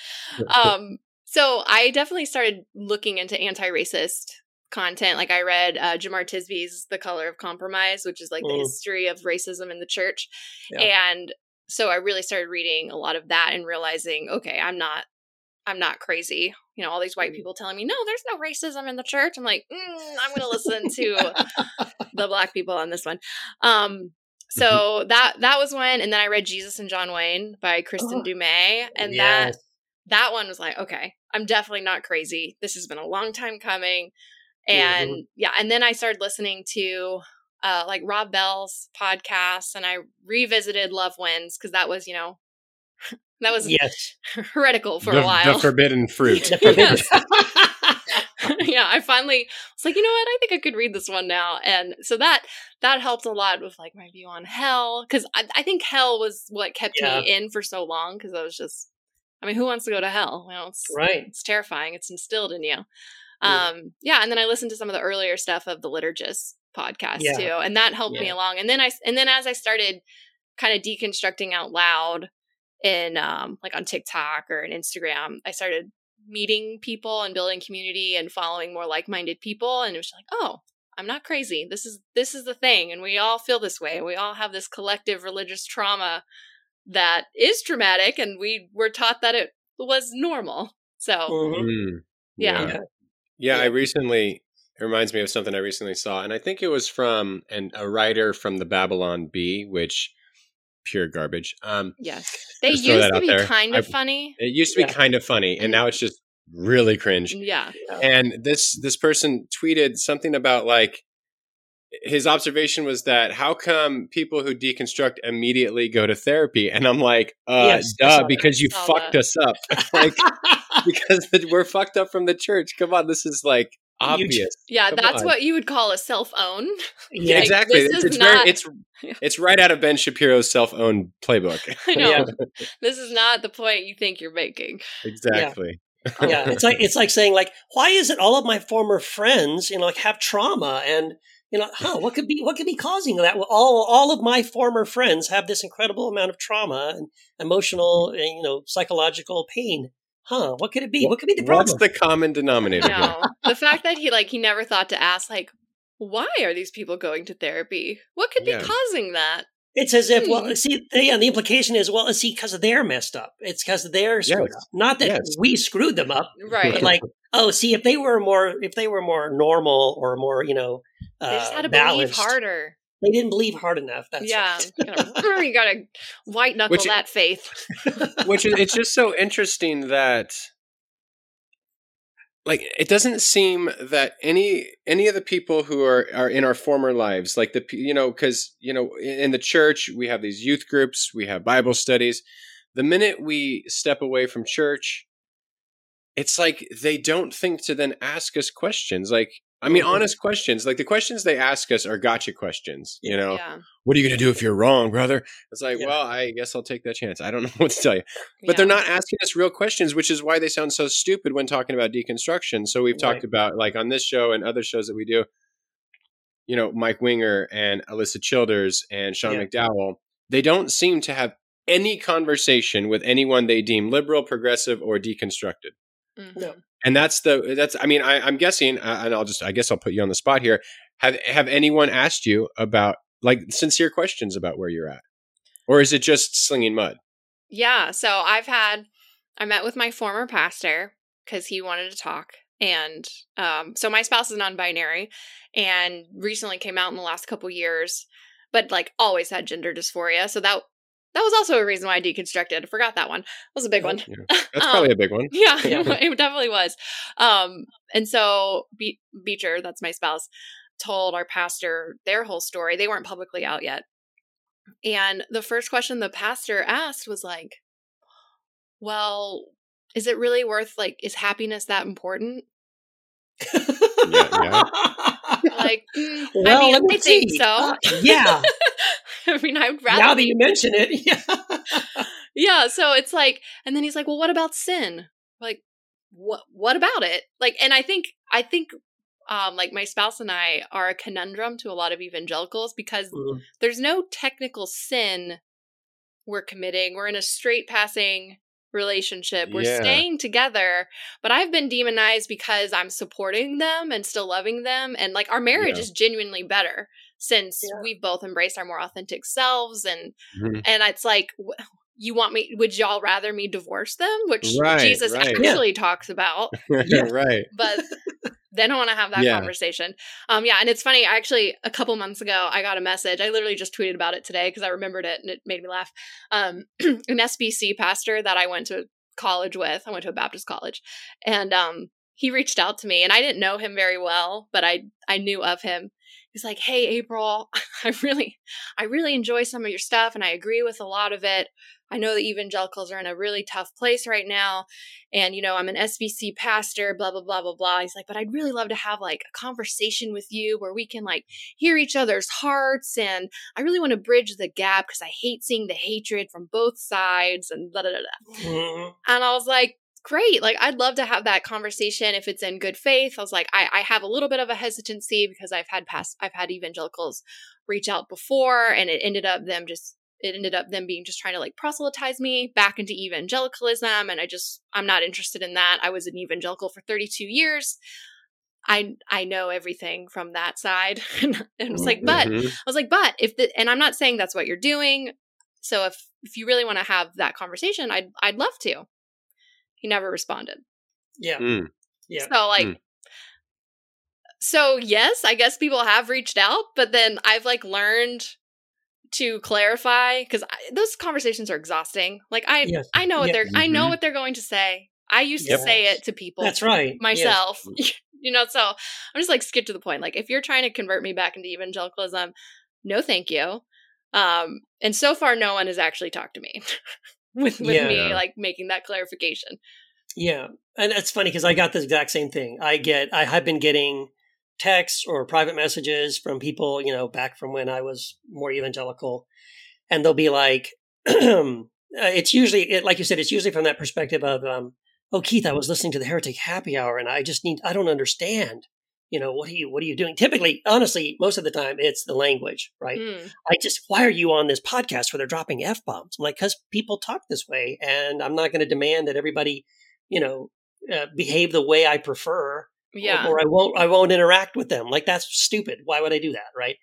Um so I definitely started looking into anti-racist content. Like I read uh Jemar Tisby's The Color of Compromise, which is like the Mm. history of racism in the church. Yeah. And so I really started reading a lot of that and realizing, okay, I'm not I'm not crazy. You know, all these white Mm. people telling me, no, there's no racism in the church. I'm like, mm, I'm going to listen to [laughs] the black people on this one. Um, so that that was one, and then I read Jesus and John Wayne by Kristen Oh, Du Mez, and that that one was like, okay, I'm definitely not crazy. This has been a long time coming, and Mm-hmm. yeah, and then I started listening to uh, like Rob Bell's podcast, and I revisited Love Wins because that was you know [laughs] that was yes. [laughs] heretical for the, a while. [laughs] the forbidden fruit. The forbidden- yeah, I finally was like, you know what? I think I could read this one now, and so that that helped a lot with like my view on hell because I, I think hell was what kept Yeah. me in for so long because I was just, I mean, who wants to go to hell? Well, it's right. it's terrifying. It's instilled in you. Yeah. Um, yeah, and then I listened to some of the earlier stuff of the Liturgist podcast Yeah. too, and that helped me along. And then I and then as I started kind of deconstructing out loud in um like on TikTok or on Instagram, I started meeting people and building community and following more like-minded people and it was like, oh, I'm not crazy. This is this is the thing and we all feel this way. We all have this collective religious trauma that is traumatic and we were taught that it was normal. So, Mhm. Mm, yeah. Yeah. Yeah, I recently it reminds me of something I recently saw, and I think it was from an, a writer from the Babylon Bee, which pure garbage. Um, Yes. They used to be there. kind of I- funny. it used to be Yeah. kind of funny, and now it's just really cringe. Yeah. And this this person tweeted something about like his observation was that how come people who deconstruct immediately go to therapy? And I'm like, uh, Yes, duh, because you fucked that. us up. [laughs] like [laughs] because we're fucked up from the church. Come on, this is like You- obvious. Yeah, Come that's on. what you would call a self-own. [laughs] yeah, Like, exactly. this It's, is it's very it's it's right out of Ben Shapiro's self-owned playbook. I know. Yeah. This is not the point you think you're making. exactly. yeah, it's like it's like saying like, why is it all of my former friends, you know, like have trauma and you know, huh? What could be what could be causing that? Well, all all of my former friends have this incredible amount of trauma and emotional, and, you know, psychological pain. Huh? What could it be? What could be the problem? What's the common denominator? here? No. the fact that he like he never thought to ask like why are these people going to therapy? What could Yeah. be causing that? It's as if, Hmm. well, see, yeah, the implication is, well, see, because they're messed up. It's because they're screwed Yes. up. Not that Yes. we screwed them up. Right. But like, oh, see, if they were more, if they were more normal or more, you know, uh, they just had to balanced, believe harder. They didn't believe hard enough. That's yeah. [laughs] You gotta, [laughs] you gotta white knuckle Which- that faith. [laughs] Which is it's just so interesting that like it doesn't seem that any any of the people who are are in our former lives like the you know cuz you know in in the church we have these youth groups we have bible studies. The minute we step away from church it's like they don't think to then ask us questions like i mean honest questions like the questions they ask us are gotcha questions you know? Yeah. what are you going to do if you're wrong brother? It's like Yeah. well i guess i'll take that chance. I don't [laughs] know what to tell you. But they're not asking us real questions which is why they sound so stupid when talking about deconstruction. So we've talked about like on this show and other shows that we do you know mike winger and alisa childers and sean Yeah. mcdowell they don't seem to have any conversation with anyone they deem liberal progressive or deconstructed No. and that's the that's i mean I, i'm guessing uh, and i'll just i guess i'll put you on the spot here have have anyone asked you about like sincere questions about where you're at or is it just slinging mud Yeah. So I've had, I met with my former pastor because he wanted to talk. And um, so my spouse is non binary and recently came out in the last couple years, but like always had gender dysphoria. So that, that was also a reason why I deconstructed. I forgot that one. That was a big one. Yeah. [laughs] that's Um, probably a big one [laughs] Yeah, it definitely was. Um, and so Be- Beecher, that's my spouse, told our pastor their whole story. They weren't publicly out yet. And the first question the pastor asked was like, well, is it really worth like is happiness that important? yeah. [laughs] Like, mm, well, I mean, let me I think see. so. Uh, yeah. [laughs] I mean, I'd rather now that you mention it, yeah. [laughs] yeah so it's like and then he's like well what about sin like what what about it like and i think i think um like my spouse and i are a conundrum to a lot of evangelicals because Mhm. there's no technical sin we're committing we're in a straight passing relationship we're Yeah. staying together but i've been demonized because i'm supporting them and still loving them and like our marriage Yeah. is genuinely better since Yeah. we've both embraced our more authentic selves and Mhm. and it's like you want me would y'all rather me divorce them which Right, jesus right. actually talks about [laughs] right but they don't want to have that Yeah. conversation um yeah and it's funny I actually a couple months ago i got a message i literally just tweeted about it today because i remembered it and it made me laugh um [clears throat] an sbc pastor that i went to college with i went to a baptist college and um he reached out to me and i didn't know him very well but i i knew of him he's like hey april [laughs] i really i really enjoy some of your stuff and i agree with a lot of it I know the evangelicals are in a really tough place right now. And, you know, I'm an SBC pastor, blah, blah, blah, blah, blah. He's like, but I'd really love to have like a conversation with you where we can like hear each other's hearts. And I really want to bridge the gap because I hate seeing the hatred from both sides and blah, blah, blah. And I was like, great. Like, I'd love to have that conversation if it's in good faith. I was like, I, I have a little bit of a hesitancy because I've had past, I've had evangelicals reach out before and it ended up them just, it ended up them being just trying to like proselytize me back into evangelicalism. And I just, I'm not interested in that. I was an evangelical for 32 years. I I know everything from that side. [laughs] and I was like, but Mm-hmm. I was like, but if the and I'm not saying that's what you're doing. So if if you really want to have that conversation, I'd I'd love to. He never responded. Yeah. Mm. Yeah. So like Mm. so yes, I guess people have reached out, but then I've like learned to clarify cuz those conversations are exhausting. Like I Yes. I know what Yeah. they're I know Mhm. what they're going to say. I used to say it to people That's right. Yes. myself. [laughs] you know, so I'm just like skip to the point. Like if you're trying to convert me back into evangelicalism, no thank you. Um and so far no one has actually talked to me [laughs] with with Yeah. me like making that clarification. Yeah, and it's funny because I got the exact same thing. I get, I have been getting texts or private messages from people, you know, back from when I was more evangelical, and they'll be like, [clears throat] uh, it's usually, it, like you said, it's usually from that perspective of, um, oh, Keith, I was listening to the Heretic Happy Hour, and I just need, I don't understand. You know, what are you, what are you doing? Typically, honestly, most of the time, it's the language, right? Mm, I just, why are you on this podcast where they're dropping f bombs? I'm like, because people talk this way, and I'm not going to demand that everybody, you know, uh, behave the way I prefer, yeah. or, I won't, I won't interact with them. Like that's stupid. Why would I do that, right?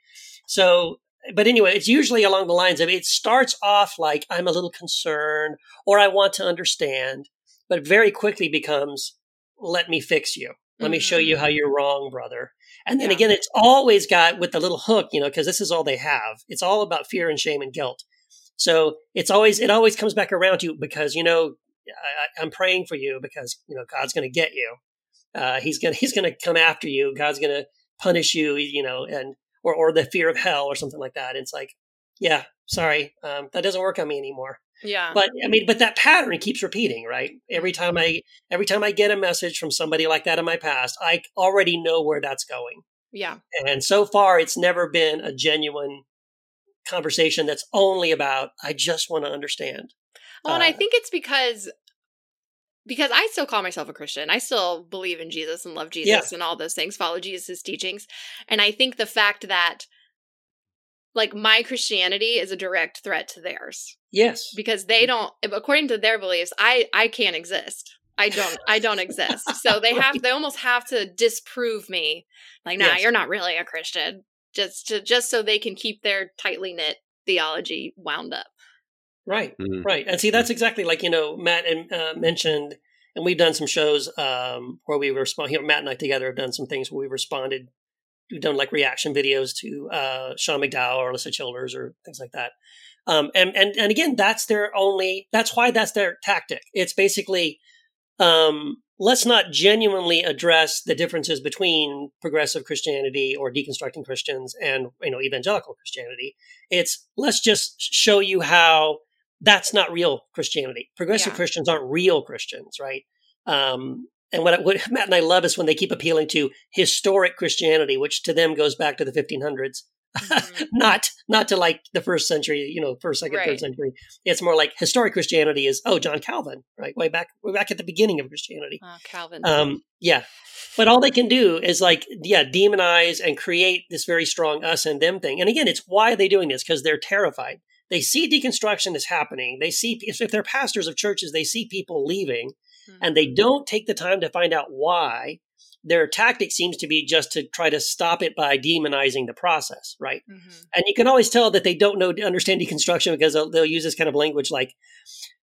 So, but anyway, it's usually along the lines of it starts off like I'm a little concerned or I want to understand, but very quickly becomes, let me fix you. Let me show you mm-hmm. how you're wrong, brother. And then Yeah. again, it's always got with the little hook, you know, because this is all they have. It's all about fear and shame and guilt. So it's always, it always comes back around to you because, you know, I, I- I'm praying for you because, you know, God's going to get you. Uh, he's going to, he's to come after you. God's going to punish you, you know, and, or, or the fear of hell or something like that. it's like, yeah, sorry. Um, that doesn't work on me anymore yeah. but i mean but that pattern keeps repeating right every time i every time i get a message from somebody like that in my past i already know where that's going yeah. and so far it's never been a genuine conversation that's only about i just want to understand Well, and I Uh, think it's because because I still call myself a Christian. I still believe in Jesus and love Jesus Yeah. and all those things, follow Jesus' teachings. And I think the fact that like my Christianity is a direct threat to theirs yes because they mm-hmm. don't according to their beliefs, I I can't exist. I don't I don't exist. So they have [laughs] they almost have to disprove me. Like, nah, Yes. you're not really a Christian. Just to just so they can keep their tightly knit theology wound up. Right Mhm. right. And see that's exactly like you know matt and, uh, mentioned and we've done some shows um, where we respond you know, matt and i together have done some things where we've responded we've done like reaction videos to uh, sean mcdowell or alisa childers or things like that. Um, and, and and again that's their only that's why that's their tactic. It's basically um, let's not genuinely address the differences between progressive christianity or deconstructing christians and you know evangelical christianity. It's let's just show you how that's not real Christianity. Progressive Yeah. Christians aren't real Christians, right? Um, and what, what [laughs] Matt and I love is when they keep appealing to historic Christianity, which to them goes back to the 1500s, Mhm. [laughs] not not to like the first century, you know, first, second, Right. third century. It's more like historic Christianity is oh John Calvin, right? Way back, way back at the beginning of Christianity. Oh, Calvin. Um, yeah. But all they can do is like, yeah, demonize and create this very strong us and them thing. And again, it's why are they doing this? Because they're terrified. They see deconstruction is happening. They see, if if they're pastors of churches, they see people leaving and they don't take the time to find out why. Their tactic seems to be just to try to stop it by demonizing the process, right? Mhm. And you can always tell that they don't know understand deconstruction because they'll, they'll use this kind of language like,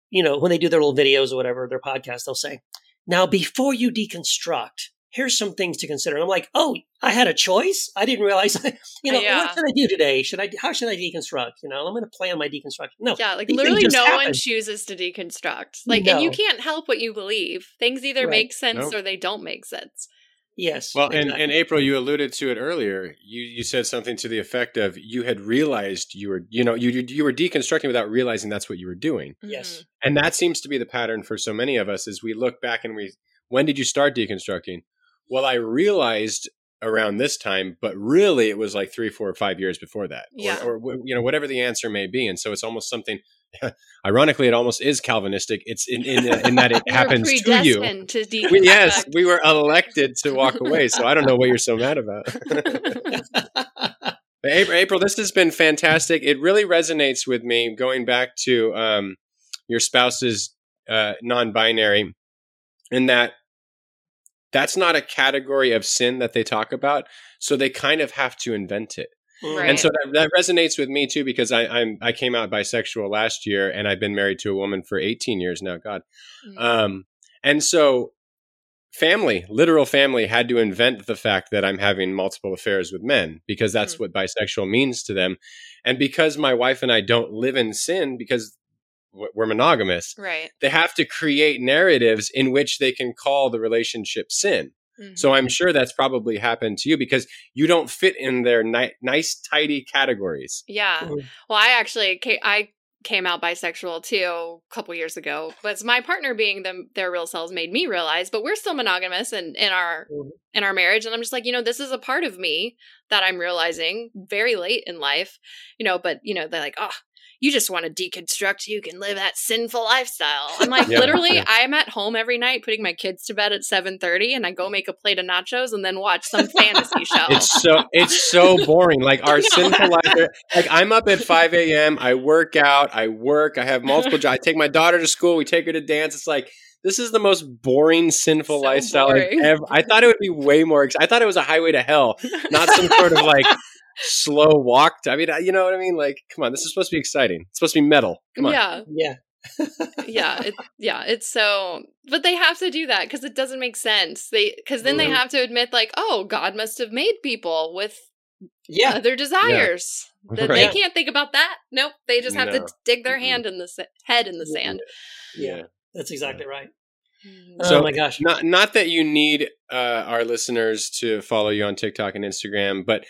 you know, when they do their little videos or whatever, their podcast, they'll say, now before you deconstruct, here's some things to consider. And I'm like, oh, I had a choice. I didn't realize, [laughs] you know, Yeah. what should I do today? Should I, how should I deconstruct? You know, I'm going to plan my deconstruction. No. Yeah, like literally just no one chooses to deconstruct. Like and you can't help what you believe. Things either Right. make sense Nope. or they don't make sense. Yes. Well, and, exactly. and April, you alluded to it earlier. You you said something to the effect of you had realized you were, you know, you you- you were deconstructing without realizing that's what you were doing, yes. Mm-hmm. and that seems to be the pattern for so many of us. As we look back and we, when did you start deconstructing? Well, I realized around this time, but really it was like three, four, or five years before that, Or- Yeah. or, you know, whatever the answer may be. And so it's almost something. [laughs] Ironically, it almost is Calvinistic. It's in in, in that it [laughs] We happens to you. to. We, yes, we were elected to walk away. So I don't know what you're so mad about. [laughs] April, this has been fantastic. It really resonates with me going back to um, your spouse's uh, non binary, in that that's not a category of sin that they talk about. So they kind of have to invent it. Right. And so that, that resonates with me too because I, I'm I came out bisexual last year and I've been married to a woman for 18 years now. God, Mm. um, and so family, literal family, had to invent the fact that I'm having multiple affairs with men because that's Mm. what bisexual means to them, and because my wife and I don't live in sin because w- we're monogamous, right. they have to create narratives in which they can call the relationship sin. Mhm. So I'm sure that's probably happened to you because you don't fit in their ni- nice, tidy categories. Yeah. Well, I actually ca- I came out bisexual too a couple years ago, but my partner being them their real selves made me realize. But we're still monogamous and in our Mhm. in our marriage, and I'm just like, you know, this is a part of me that I'm realizing very late in life, you know. But you know, they're like, oh. You just want to deconstruct so you can live that sinful lifestyle. I'm like, Yeah, literally, yeah. I'm at home every night putting my kids to bed at 7:30, and I go make a plate of nachos and then watch some fantasy [laughs] show. It's so it's so boring. Like [laughs] our sinful life. Like I'm up at 5 a.m. I work out. I work. I have multiple jobs. I take my daughter to school. We take her to dance. It's like this is the most boring sinful So lifestyle boring. I've ever. I thought it would be way more. I thought it was a highway to hell, not some sort of like slow walk. To, I mean, you know what I mean? Like, come on, this is supposed to be exciting. It's supposed to be metal. Come on. Yeah, Yeah. yeah, it, yeah, it's so. But they have to do that because it doesn't make sense. They because then they Mhm. have to admit like, oh, God must have made people with Yeah. other desires. [laughs] That Right. They can't think about that. Nope, they just have No. to dig their Mm-mm. hand in the sa- head in the sand. Yeah. That's exactly right. Mhm. So- oh my gosh. Not not that you need uh, our listeners to follow you on TikTok and Instagram, but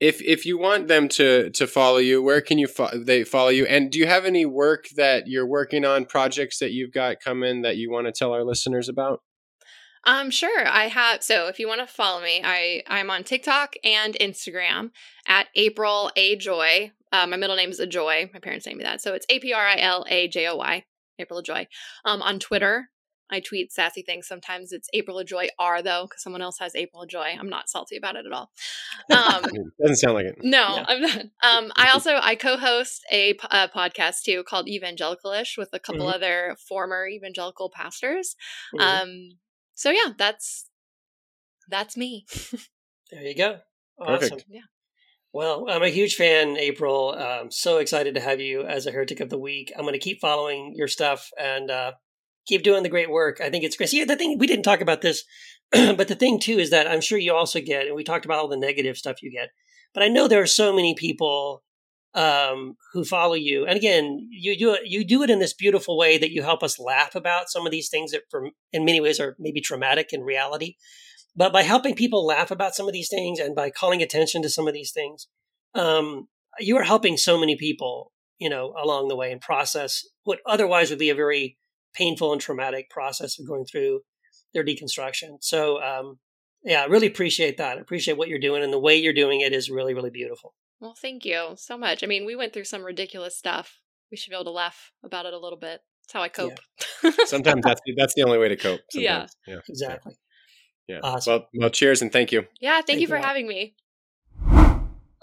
if if you want them to to follow you, where can you fo- they follow you? And do you have any work that you're working on, projects that you've got coming that you want to tell our listeners about? Um, sure. I have. So if you want to follow me, I I'm on TikTok and Instagram at April A Joy. Uh, my middle name is a joy My parents named me that, so it's A P R I L A J O Y. April Joy. Um, on Twitter, I tweet sassy things. Sometimes it's April Joy R though, because someone else has April Joy. I'm not salty about it at all. [laughs] Um, Doesn't sound like it. no, Yeah. I'm not. Um, I [laughs] also I co-host a podcast too called Evangelicalish with a couple Mhm. other former evangelical pastors. Mhm. Um, so yeah, that's that's me. [laughs] there you go. Awesome. Perfect. Yeah. Well, I'm a huge fan, April. Um, so excited to have you as a heretic of the week. I'm going to keep following your stuff and uh, keep doing the great work. I think it's great. See, the thing we didn't talk about this, [clears throat] but the thing too is that I'm sure you also get, and we talked about all the negative stuff you get, but I know there are so many people um, who follow you. And again, you do it. You do it in this beautiful way that you help us laugh about some of these things that, for in many ways, are maybe traumatic in reality. But by helping people laugh about some of these things and by calling attention to some of these things, um, you are helping so many people, you know, along the way and process what otherwise would be a very painful and traumatic process of going through their deconstruction. So, um, yeah, I really appreciate that. I appreciate what you're doing and the way you're doing it is really, really beautiful. Well, thank you so much. I mean, we went through some ridiculous stuff. We should be able to laugh about it a little bit. That's how I cope. Sometimes that's that's the only way to cope. [laughs] Yeah. Sometimes. Yeah. Exactly. Yeah. Awesome. Well, well, cheers and thank you. yeah. Thank, Thank you for you. having me.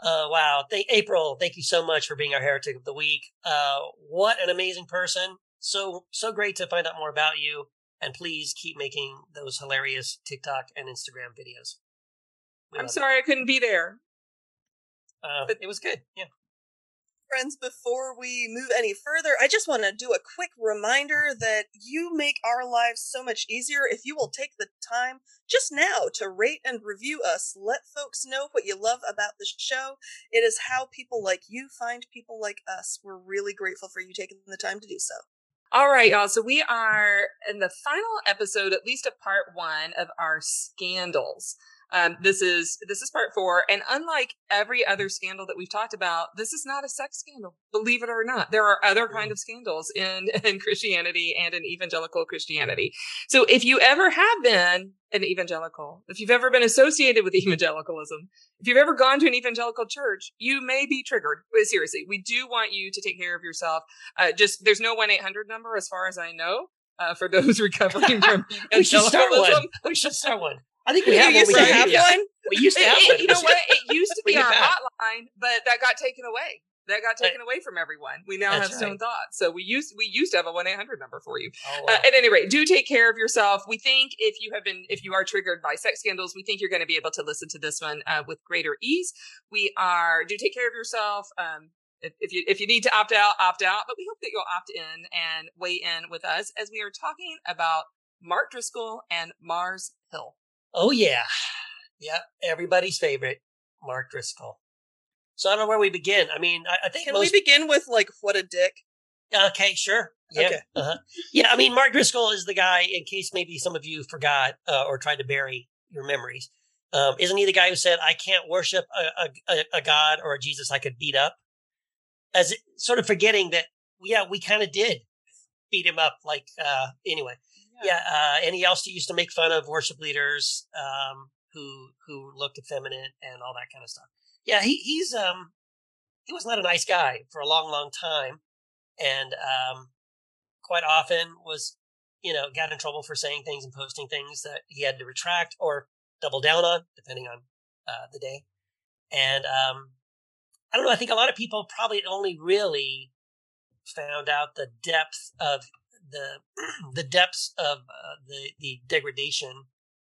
Uh, wow. Thank April. Thank you so much for being our heretic of the week. Uh, what an amazing person. So, so great to find out more about you. And please keep making those hilarious TikTok and Instagram videos. We I'm love it. sorry I couldn't be there. Uh, it was good. Yeah. Friends, before we move any further, I just want to do a quick reminder that you make our lives so much easier if you will take the time just now to rate and review us. Let folks know what you love about the show. It is how people like you find people like us. We're really grateful for you taking the time to do so. All right, y'all. So we are in the final episode, at least of part one of our scandals. Um, this is this is part four, and unlike every other scandal that we've talked about, this is not a sex scandal. Believe it or not, there are other kind of scandals in [laughs] in Christianity and in evangelical Christianity. So if you ever have been an evangelical, if you've ever been associated with [laughs] evangelicalism, if you've ever gone to an evangelical church, you may be triggered. Seriously, we do want you to take care of yourself. Uh, just there's no one eight hundred number as far as I know uh, for those [laughs] recovering from We should start one. evangelicalism. We should start one. I think we one. used We to can- have yeah. one? [laughs] We used to [laughs] have it- one. you know what? It used to be our hotline, but that got taken away. that got taken away from everyone. We now That's have Stone right. Thoughts. So we used we used to have a one eight hundred number for you. Oh, Uh, at any rate, do take care of yourself. We think if you have been, if you are triggered by sex scandals, we think you're going to be able to listen to this one uh, with greater ease. We are. Do take care of yourself. Um, if, if you if you need to opt out, opt out. But we hope that you'll opt in and weigh in with us as we are talking about Mark Driscoll and Mars Hill. Oh yeah, yeah. Everybody's favorite, Mark Driscoll. So I don't know where we begin. I mean, I, I think Can most. we begin with like what a dick? Okay, sure. Yeah. Okay. Uh-huh. Yeah, I mean, Mark Driscoll is the guy, in case maybe some of you forgot uh, or tried to bury your memories. Um, isn't he the guy who said, I can't worship a, a, a- a God or a Jesus I could beat up? As it, sort of forgetting that, yeah, we kind of did beat him up. Like, uh, anyway. Yeah. Uh, and he also used to make fun of worship leaders um, who who looked effeminate and all that kind of stuff. Yeah, he, he's um he was not a nice guy for a long, long time, and um, quite often was you know got in trouble for saying things and posting things that he had to retract or double down on, depending on uh, the day. And um, I don't know. I think a lot of people probably only really found out the depth of the [clears throat] the depths of uh, the the degradation.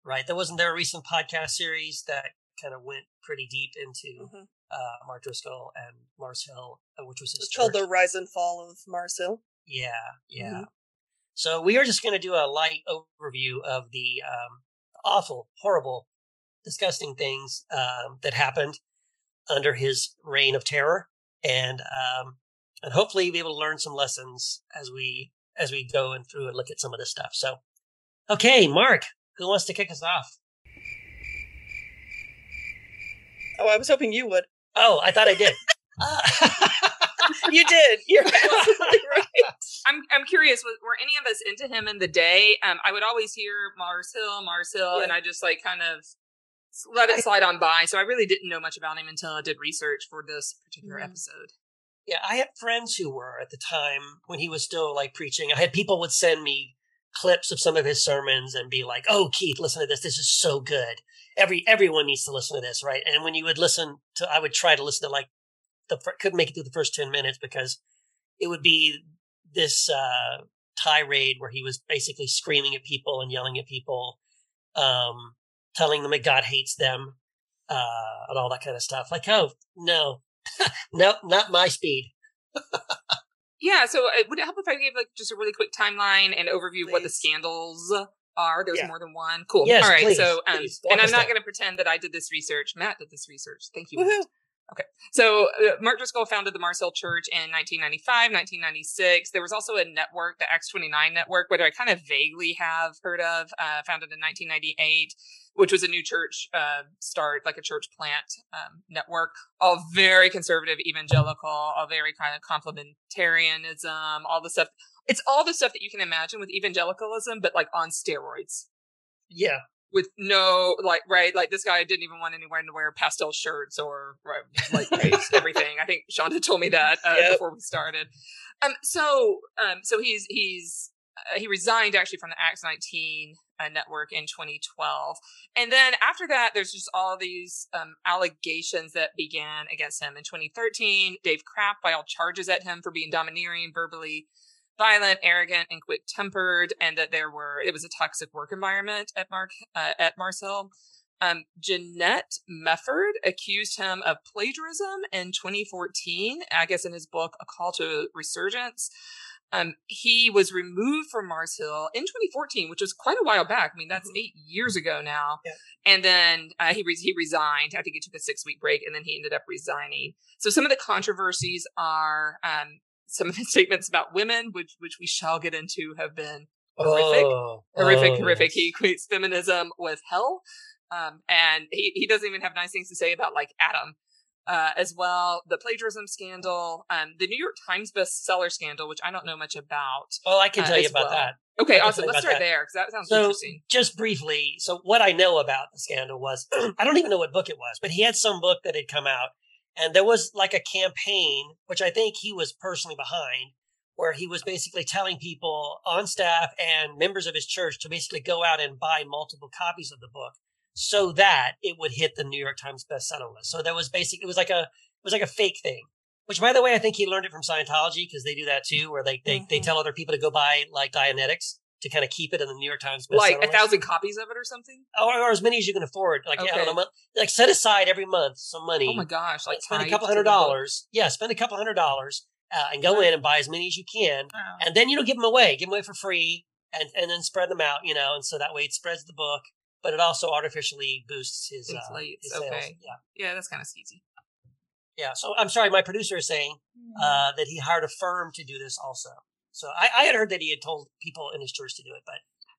Right, there wasn't there a recent podcast series that kind of went pretty deep into Mhm. uh, Mark Driscoll and Mars Hill, uh, which was his It's called the rise and fall of Mars Hill. Yeah, yeah. Mhm. So we are just going to do a light overview of the um, awful, horrible, disgusting things um, that happened under his reign of terror, and um, and hopefully be able to learn some lessons as we as we go and through and look at some of this stuff. So, okay, Mark, who wants to kick us off? Oh, I was hoping you would. Oh, I thought I did. Uh, [laughs] [laughs] You did. You're absolutely [laughs] right. I'm I'm curious. Was, were any of us into him in the day? Um, I would always hear Mars Hill, Mars Hill, Yeah. and I just like kind of let it slide on by. So I really didn't know much about him until I did research for this particular Mhm. episode. Yeah, I had friends who were at the time when he was still like preaching. I had people would send me clips of some of his sermons and be like, "Oh, Keith, listen to this. This is so good. Every everyone needs to listen to this, right?" And when you would listen to, I would try to listen to like the couldn't make it through the first ten minutes because it would be this uh, tirade where he was basically screaming at people and yelling at people, um, telling them that God hates them, uh, and all that kind of stuff. Like, oh no, [laughs] no, not my speed. Yeah. So uh, would it help if I gave like just a really quick timeline and overview of what the scandals are? There's Yeah. more than one. Cool. Yes, All right. please, so, um, and I'm not going to pretend that I did this research. Matt did this research. Thank you. Matt. Woohoo. So uh, Mark Driscoll founded the Mars Hill Church in 1995, 1996. There was also a network, the Acts 29 network, which I kind of vaguely have heard of, uh, founded in 1998, which was a new church uh, start, like a church plant um, network, all very conservative, evangelical, all very kind of complementarianism, all the stuff. It's all the stuff that you can imagine with evangelicalism, but like on steroids. Yeah, with no like right like this guy didn't even want anyone to wear pastel shirts or right, like [laughs] everything. I think shonda told me that uh, Yep. before we started. Um so um so he's he's uh, he resigned actually from the acts 19 network in 2012 and then after that there's just all these um, allegations that began against him in 2013 dave kraft filed charges at him for being domineering verbally violent, arrogant, and quick tempered, and that there were it was a toxic work environment at Mark uh, at Mars Hill. Um, Jeanette Mefferd accused him of plagiarism in 2014. I guess in his book A Call to Resurgence. Um, he was removed from Mars Hill in 2014, which was quite a while back. I mean, that's eight years ago now. Yeah. And then uh, he re- he resigned. I think he took a six week break, and then he ended up resigning. So some of the controversies are um, some of the [laughs] statements about women, which which we shall get into, have been horrific, Oh, horrific, oh, horrific. yes. He equates feminism with hell, um, and he he doesn't even have nice things to say about like Adam. Uh, as well, the plagiarism scandal, um, the New York Times bestseller scandal, which I don't know much about. Oh, I can uh, tell you about well. that. Okay, awesome. Let's start that. there because that sounds So, interesting. just briefly, so what I know about the scandal was [clears throat] I don't even know what book it was, but he had some book that had come out, and there was like a campaign, which I think he was personally behind, where he was basically telling people on staff and members of his church to basically go out and buy multiple copies of the book so that it would hit the New York Times bestseller list. So that was basically it was like a it was like a fake thing. Which, by the way, I think he learned it from Scientology because they do that too, where they they, they Mhm. tell other people to go buy like Dianetics to kind of keep it in the New York Times Like bestseller a list. thousand copies of it or something. or, or as many as you can afford. Like I Okay. don't know, like set aside every month some money. Oh my gosh! Like like spend a couple hundred dollars. Yeah, spend a couple hundred dollars uh, and go in and buy as many as you can, Wow. and then you know give them away, give them away for free, and and then spread them out. You know, and so that way it spreads the book, but it also artificially boosts his uh, Inflates, his sales. okay. Yeah, Yeah, that's kind of skeezy. yeah. So I'm sorry, my producer is saying uh, that he hired a firm to do this also. So I, I had heard that he had told people in his church to do it, but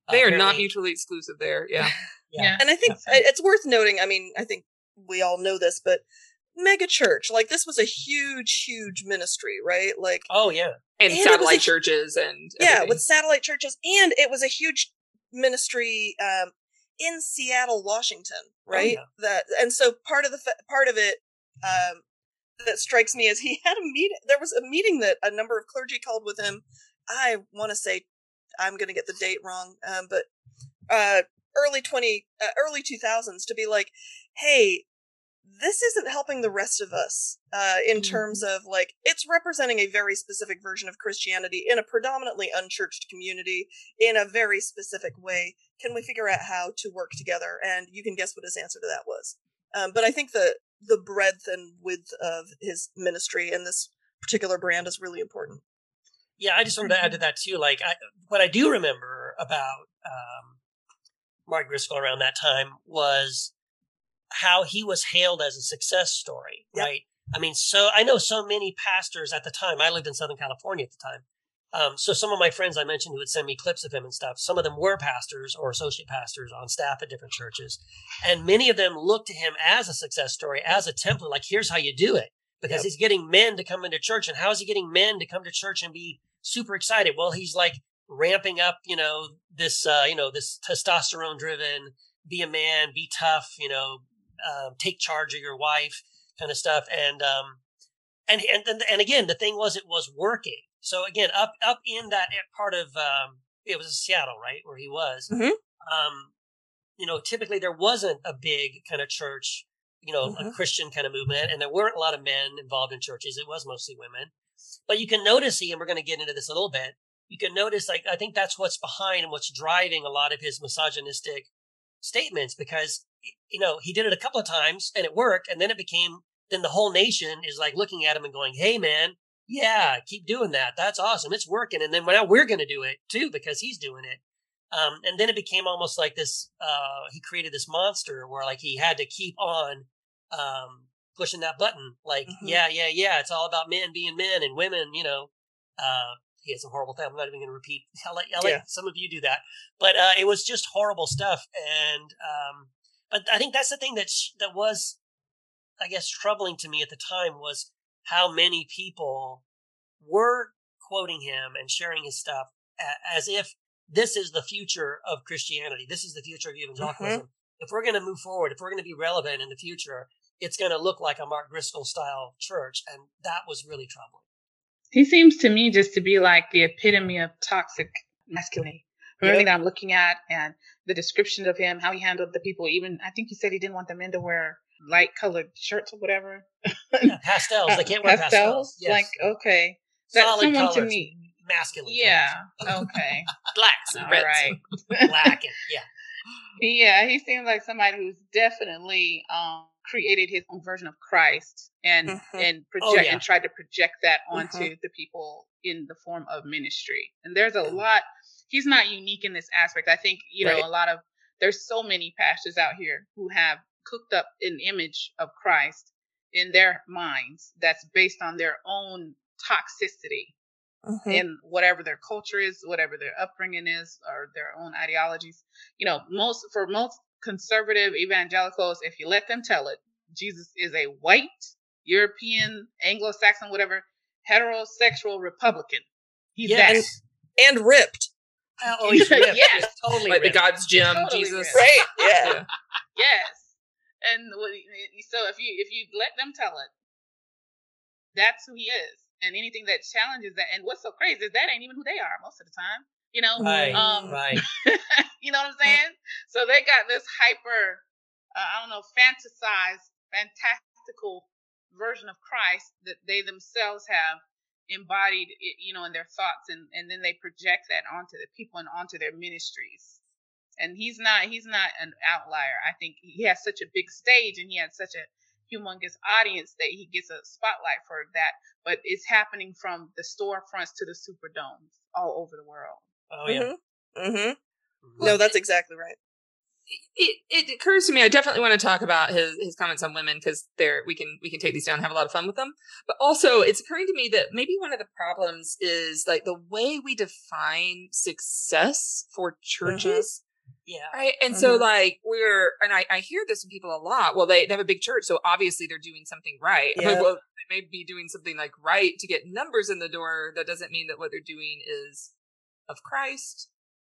uh, They are not mutually exclusive there. [laughs] Yeah. Yeah. And I think Yeah. it's worth noting. I mean, I think we all know this, but mega church, like this was a huge, huge ministry, right? Like, Oh yeah. And, And satellite a- churches and yeah, with satellite churches, and it was a huge ministry um, in Seattle, Washington, right? yeah. That and so part of the part of it um, that strikes me is he [laughs] had a meeting. There was a meeting that a number of clergy called with him. I want to say I'm going to get the date wrong, um, but uh, early twenty, uh, early two thousands to be like, hey. This isn't helping the rest of us uh, in terms of like it's representing a very specific version of Christianity in a predominantly unchurched community in a very specific way. Can we figure out how to work together? And you can guess what his answer to that was. Um, but I think the the breadth and width of his ministry and this particular brand is really important. Yeah, I just wanted to add to that too. Like, I, what I do remember about um, Mark Driscoll around that time was how he was hailed as a success story, Yep. right? I mean, so I know so many pastors at the time. I lived in Southern California at the time. Um, so some of my friends I mentioned who would send me clips of him and stuff, some of them were pastors or associate pastors on staff at different churches. And many of them looked to him as a success story, as a template, like here's how you do it. Because Yep. he's getting men to come into church. And how is he getting men to come to church and be super excited? Well, he's like ramping up, you know, this, uh, you know, this testosterone driven, be a man, be tough, you know, um, take charge of your wife kind of stuff. And, um, and, and, and, and again, the thing was, it was working. So again, up, up in that part of, um, it was Seattle, right? Where he was, Mhm. um, you know, typically there wasn't a big kind of church, you know, a Mhm. Christian kind of movement, and there weren't a lot of men involved in churches. It was mostly women. But you can notice, he, and we're going to get into this a little bit. You can notice, like, I think that's what's behind and what's driving a lot of his misogynistic statements because, you know, he did it a couple of times and it worked. And then it became, then the whole nation is like looking at him and going, Hey, man, yeah, keep doing that. That's awesome. It's working. And then now we're going to do it too because he's doing it. Um, and then it became almost like this, uh, he created this monster where like he had to keep on, um, pushing that button. Like, Mhm. yeah, yeah, yeah. It's all about men being men and women, you know, uh, he has some horrible thing. I'm not even going to repeat. [laughs] I'll let, I'll let some of you do that. But, uh, it was just horrible stuff. And, um, but I think that's the thing that, sh- that was, I guess, troubling to me at the time was how many people were quoting him and sharing his stuff as if this is the future of Christianity. This is the future of evangelicalism. Mm-hmm. If we're going to move forward, if we're going to be relevant in the future, it's going to look like a Mark Driscoll style church. And that was really troubling. He seems to me just to be like the epitome of toxic masculinity. From Yep. everything that I'm looking at and the description of him, how he handled the people, even I think he said he didn't want the men to wear light colored shirts or whatever. Yeah, pastels. They can't wear [laughs] pastels. Yes. Like, okay. That's Solid someone to colors. me. Masculine. Yeah. Okay. [laughs] Blacks and All reds. right. [laughs] Black and, yeah. Yeah, he seems like somebody who's definitely um created his own version of Christ and Mhm. and project Oh, yeah. and tried to project that onto Mhm. the people in the form of ministry. And there's a lot he's not unique in this aspect. I think, you know, a lot of there's so many pastors out here who have cooked up an image of Christ in their minds that's based on their own toxicity Mhm. in whatever their culture is, whatever their upbringing is, or their own ideologies. You know, most for most conservative evangelicals, if you let them tell it, Jesus is a white European, Anglo-Saxon, whatever, heterosexual Republican. He's Yes. And ripped, Oh, [laughs] he's ripped. Yes. He's totally Like the. God's Gym, Totally Jesus. ripped. right? Yeah. Yeah. [laughs] Yes. And so if you if you let them tell it, that's who he is. And anything that challenges that, and what's so crazy is that ain't even who they are most of the time. You know, Right. um, right. [laughs] you know what I'm saying? So they got this hyper, uh, I don't know, fantasized, fantastical version of Christ that they themselves have embodied, you know, in their thoughts, and and then they project that onto the people and onto their ministries. And he's not he's not an outlier. I think he has such a big stage and he has such a humongous audience that he gets a spotlight for that. But it's happening from the storefronts to the superdomes all over the world. Oh yeah. Mm-hmm. mm-hmm. No, that's exactly right. It, it occurs to me. I definitely want to talk about his his comments on women because there we can we can take these down and have a lot of fun with them. But also, it's occurring to me that maybe one of the problems is like the way we define success for churches. Yeah. Right. And so like we're and I, I hear this from people a lot. Well, they, they have a big church, so obviously they're doing something right. [laughs] Like, well, they may be doing something like right to get numbers in the door. That doesn't mean that what they're doing is of Christ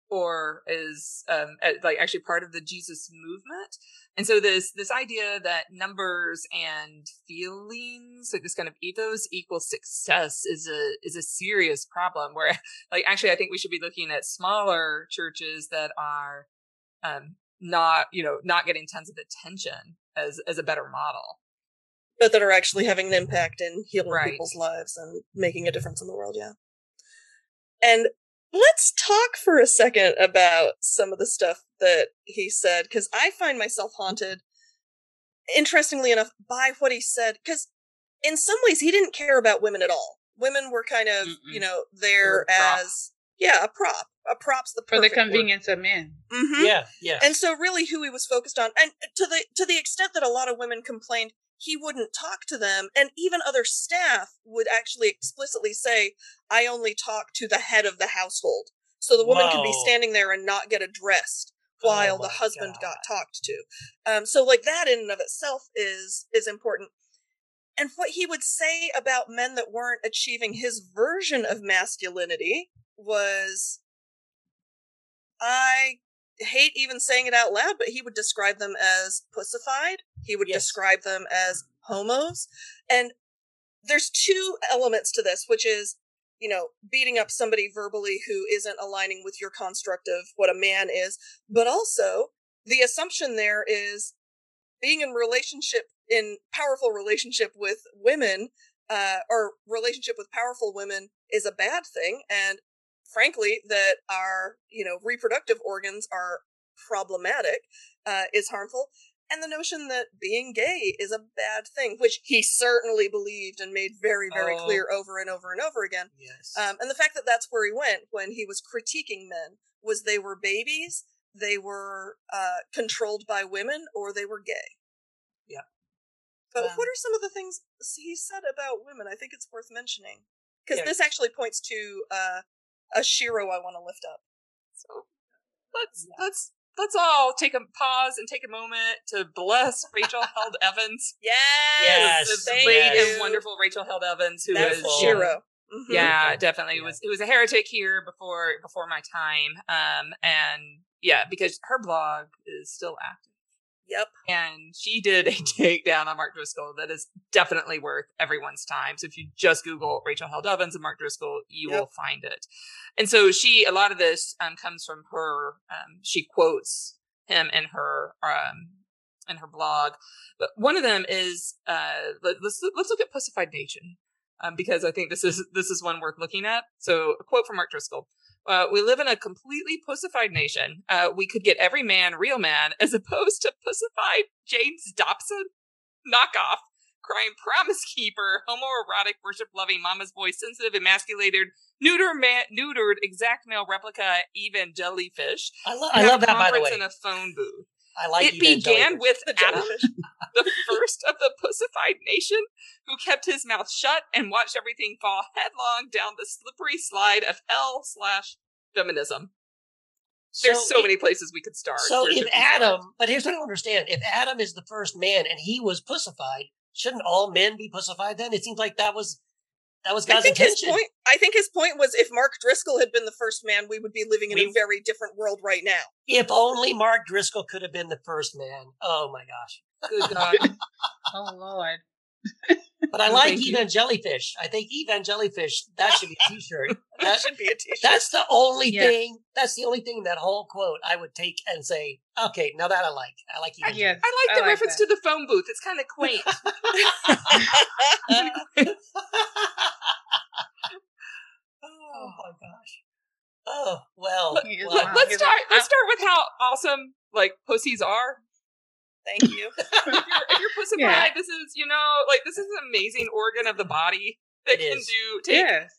or is um like actually part of the Jesus movement. And so this this idea that numbers and feelings, like this kind of ethos equals success is a is a serious problem where [laughs] like actually I think we should be looking at smaller churches that are um not, you know, not getting tons of attention as as a better model. But that are actually having an impact in healing Right. people's lives and making a difference in the world, yeah. And let's talk for a second about some of the stuff that he said, because I find myself haunted, interestingly enough, by what he said, because in some ways he didn't care about women at all. Women were kind of, you know, there as yeah, a prop. A prop's the For the perfect word. convenience of men. Mhm. Yeah, yeah. And so really who he was focused on and to the to the extent that a lot of women complained he wouldn't talk to them and even other staff would actually explicitly say I only talk to the head of the household. So the woman could be standing there and not get addressed Oh while the husband God. got talked to. Um so like that in and of itself is is important. And what he would say about men that weren't achieving his version of masculinity was I hate even saying it out loud, but he would describe them as pussified. He would Yes. describe them as homos. And there's two elements to this, which is, you know, beating up somebody verbally who isn't aligning with your construct of what a man is, but also the assumption there is being in relationship in powerful relationship with women uh, or relationship with powerful women is a bad thing and frankly that our you know reproductive organs are problematic uh, is harmful and the notion that being gay is a bad thing which he certainly believed and made very very Oh. clear over and over and over again Yes. um, and the fact that that's where he went when he was critiquing men was they were babies they were uh, controlled by women or they were gay yeah but Um, what are some of the things he said about women i think it's worth mentioning because Yeah. this actually points to uh, a shiro i want to lift up So let's let's let's all take a pause and take a moment to bless [laughs] Rachel Held Evans. yes Yes, the thank great you. and wonderful Rachel Held Evans, who that's is Beautiful. shiro Mhm. yeah, definitely Yeah. was it was a heretic here before before my time. Um, and yeah, because her blog is still active. Yep and she did [laughs] a takedown on Mark Driscoll that is definitely worth everyone's time. So if you just Google Rachel Held Evans and Mark Driscoll, you Yep. will find it. And so she, a lot of this um, comes from her. Um, she quotes him in her um, in her blog, but one of them is uh, let, let's let's look at Pussified Nation. Um, because I think this is this is one worth looking at. So, a quote from Mark Driscoll: uh, "We live in a completely pussified nation. Uh, we could get every man real man, [laughs] as opposed to pussified James Dobson knockoff, crime promise keeper, homoerotic, worship loving, mama's boy, sensitive, emasculated, neuter man, neutered, exact male replica, even jellyfish. I, lo- I love that, by the way. in a phone booth. I like it began with the [laughs] Adam, the first of the pussified nation, who kept his mouth shut and watched everything fall headlong down the slippery slide of hell slash feminism. There's so, if- many places we could start. So if we start? Adam, but here's what I don't understand: if Adam is the first man and he was pussified, shouldn't all men be pussified? Then it seems like that was that was I God's think his point. I think his point was if Mark Driscoll had been the first man, we would be living in a very different world right now. If only Mark Driscoll could have been the first man. Oh my gosh! Good God. [laughs] Oh Lord. But I oh, like thank you. Evangellyfish. I think Evangellyfish, that should be a t-shirt. That [laughs] That, should be a t-shirt. that's the only Yeah. thing, that's the only thing in that whole quote I would take and say, okay, now that I like. I like I Evangellyfish. guess. I like I the like reference that. to the phone booth. It's kind of quaint. [laughs] [laughs] oh my oh. gosh. Oh, well. Let- He is well, wild. let's He's start. Let's start with how awesome like pussies are. Thank you. [laughs] If you're, if you're pussified, Yeah. this is you know like this is an amazing organ of the body that It can is. do take. Yes.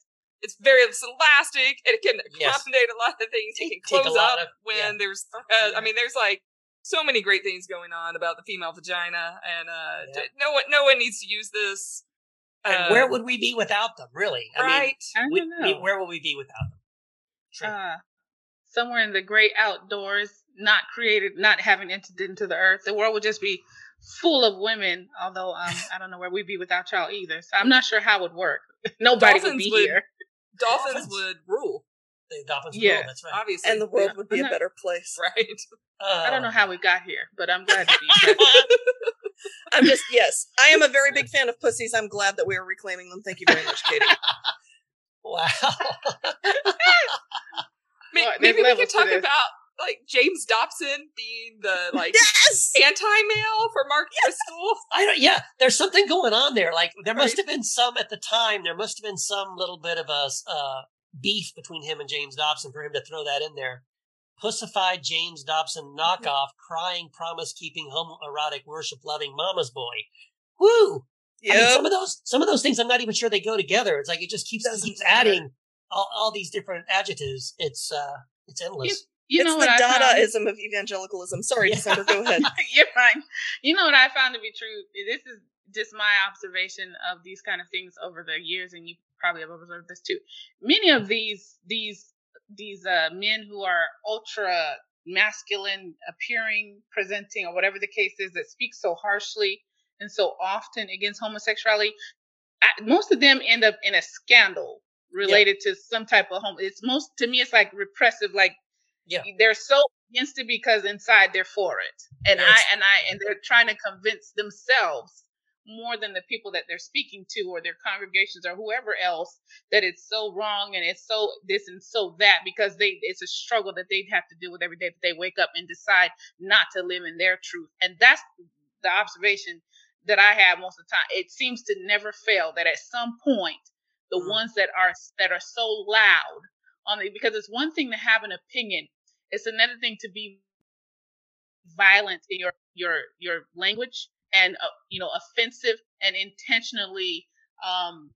It's very it's elastic. It can Yes. accommodate a lot of things. It can close up of- when yeah. there's. Uh, Yeah. I mean, there's like so many great things going on about the female vagina, and uh, Yeah. d- no one no one needs to use this. and uh, where would we be without them, really? I mean, right? I don't we, know. we- where would we be without them? True. uh, somewhere in the great outdoors, not created, not having entered into the earth. The world would just be full of women. Although um, I don't know where we'd be without y'all either. So I'm not sure how it would work. [laughs] Nobody would be would- here. Dolphins Dolphins. [laughs] would rule, the dolphins Yeah. rule, that's right. obviously, and the world Yeah. would be a I'm not- better place. right? [laughs] I don't know Uh, how we got here, but I'm glad to be here. I'm just yes, I am a very big fan of pussies. I'm glad that we are reclaiming them. Thank you very much, Katie. Wow. May- Well, Maybe we could talk about like James Dobson being the [laughs] like yes. anti-male for Mark Driscoll. I don't, yeah, there's something going on there. Like there must have been some at the time. There must have been some little bit of a uh, beef between him and James Dobson for him to throw that in there. Pussified James Dobson knockoff, crying, promise-keeping, homoerotic, worship-loving mama's boy. Woo! I mean, some of those, some of those things, I'm not even sure they go together. It's like it just keeps keeps adding all, all these different adjectives. It's uh, it's endless. You it's know the what found? Dadaism of evangelicalism. Sorry, Yeah. December. Go ahead. [laughs] You're fine. You know what I found to be true? This is just my observation of these kind of things over the years, and you probably have observed this too. Many of these these these uh, men who are ultra masculine appearing, presenting, or whatever the case is, that speak so harshly and so often against homosexuality, I, most of them end up in a scandal related to some type of home. It's most to me, it's like repressive, like Yeah. they're so against it because inside they're for it and Yeah, i and i and they're trying to convince themselves more than the people that they're speaking to or their congregations or whoever else that it's so wrong and it's so this and so that because they it's a struggle that they'd have to deal with every day that they wake up and decide not to live in their truth and that's the observation that i have most of the time it seems to never fail that at some point the Mm. ones that are that are so loud on it because it's one thing to have an opinion it's another thing to be violent in your your your language and uh, you know offensive and intentionally um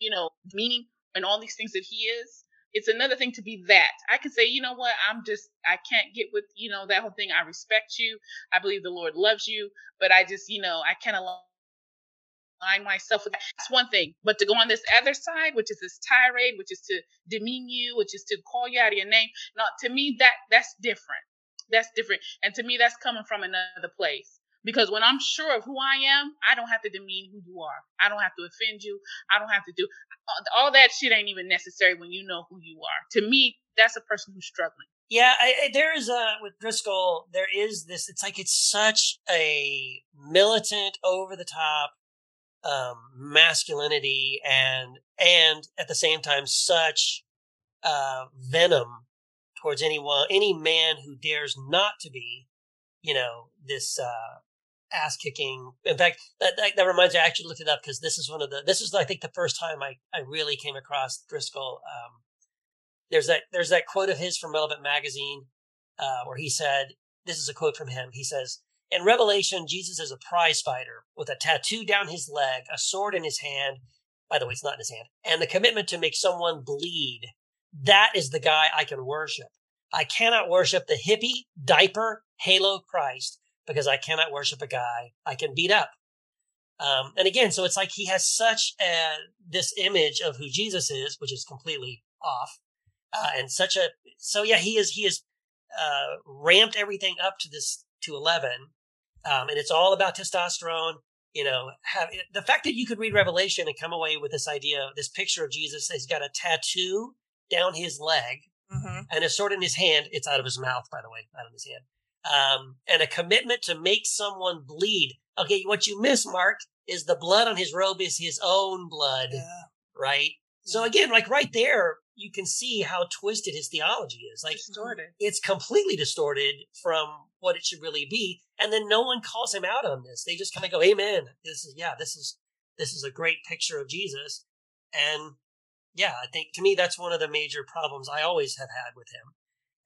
you know meaning and all these things that he is. It's another thing to be that. I can say you know what? I'm just i can't get with you know that whole thing. I respect you. I believe the lord loves you but i just you know i can't align myself with that. That's one thing. But to go on this other side, which is this tirade, which is to demean you, which is to call you out of your name, now to me that that's different. That's different. And to me that's coming from another place. Because when I'm sure of who I am, I don't have to demean who you are. I don't have to offend you. I don't have to do all that shit ain't even necessary when you know who you are. To me, that's a person who's struggling. Yeah, I, I, there is a with Driscoll. There is this. It's like it's such a militant, over the top um, masculinity, and and at the same time, such uh, venom towards anyone, any man who dares not to be, you know, this uh, ass kicking. In fact, that, that that reminds me. I actually looked it up because this is one of the. This is I think the first time I I really came across Driscoll. Um, there's that there's that quote of his from Relevant Magazine uh, where he said, "This is a quote from him." He says, "In Revelation, Jesus is a prize fighter with a tattoo down his leg, a sword in his hand. By the way, it's not in his hand, and the commitment to make someone bleed. That is the guy I can worship. I cannot worship the hippie diaper halo Christ because I cannot worship a guy I can beat up." Um, and again, so it's like he has such a, this image of who Jesus is, which is completely off uh, and such a so yeah he is he is uh, ramped everything up to this to 11 um, and it's all about testosterone you know have, the fact that you could read revelation and come away with this idea of this picture of jesus he's got a tattoo down his leg hmm and a sword in his hand it's out of his mouth by the way not in his hand um, and a commitment to make someone bleed okay what you miss mark is the blood on his robe is his own blood, Yeah. right? So again, like right there, you can see how twisted his theology is. Like Distorted. it's completely distorted from what it should really be. And then no one calls him out on this. They just kind of go, Amen. This is yeah, this is this is a great picture of Jesus. And yeah, I think to me that's one of the major problems I always have had with him.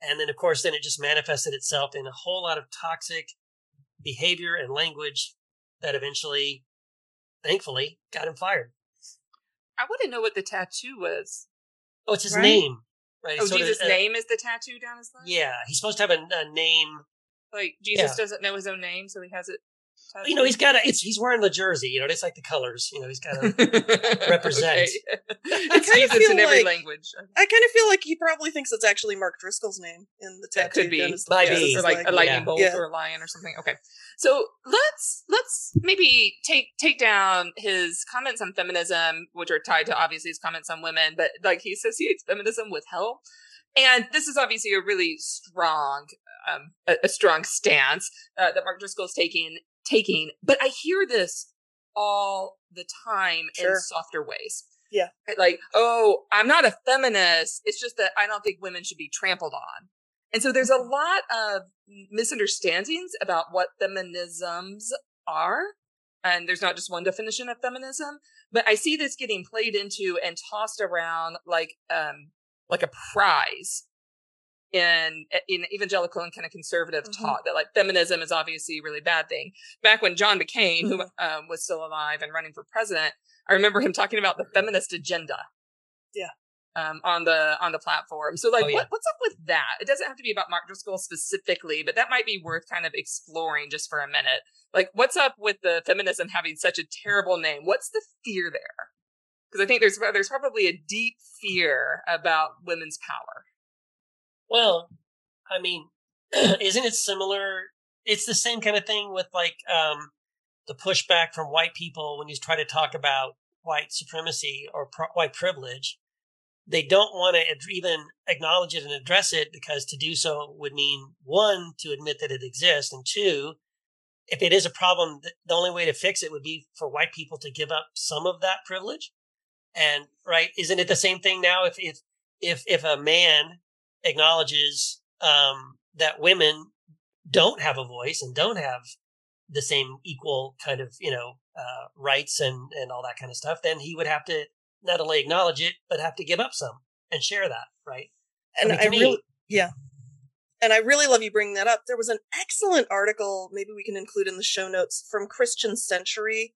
And then of course then it just manifested itself in a whole lot of toxic behavior and language that eventually, thankfully, got him fired. I want to know what the tattoo was. Oh, it's his Right. name. Right. Oh, So Jesus' uh, name is the tattoo down his leg? Yeah, he's supposed to have a, a name Like, Jesus Yeah. doesn't know his own name, so he has it. you know, he's got a, it's, he's wearing the jersey, you know, it's like the colors, you know, he's got to [laughs] represent. [laughs] I it's kind of Jesus in feel every like language. I kind of feel like he probably thinks it's actually Mark Driscoll's name in the That tattoo. could be. Might be. or like a lightning yeah. bolt or a lion or something. Okay, so let's let's maybe take take down his comments on feminism, which are tied to obviously his comments on women, but like he associates feminism with hell, and this is obviously a really strong um, a, a strong stance uh, that Mark Driscoll is taking taking. But I hear this all the time in softer ways. Yeah. Like, oh, I'm not a feminist. It's just that I don't think women should be trampled on. And so there's a lot of misunderstandings about what feminisms are. And there's not just one definition of feminism, but I see this getting played into and tossed around like, um, like a prize in, in evangelical and kind of conservative Mhm. talk that like feminism is obviously a really bad thing. Back when John McCain, who um, was still alive and running for president, I remember him talking about the feminist agenda. Yeah. Um, on the on the platform. So like Oh, yeah. what, what's up with that? It doesn't have to be about Mark Driscoll specifically, but that might be worth kind of exploring just for a minute. Like what's up with the feminism having such a terrible name? What's the fear there? Because I think there's there's probably a deep fear about women's power. Well, I mean, [clears throat] isn't it similar? It's the same kind of thing with like um, the pushback from white people when you try to talk about white supremacy or pro- white privilege. They don't want to even acknowledge it and address it because to do so would mean one, to admit that it exists, and two, if it is a problem, the only way to fix it would be for white people to give up some of that privilege. And right, isn't it the same thing now? If if if if a man acknowledges um, that women don't have a voice and don't have the same equal kind of you know uh, rights and and all that kind of stuff, then he would have to not only acknowledge it but have to give up some and share that, right? and mean, I, me- really, yeah, and I really love you bringing that up. There was an excellent article, maybe we can include in the show notes from Christian Century,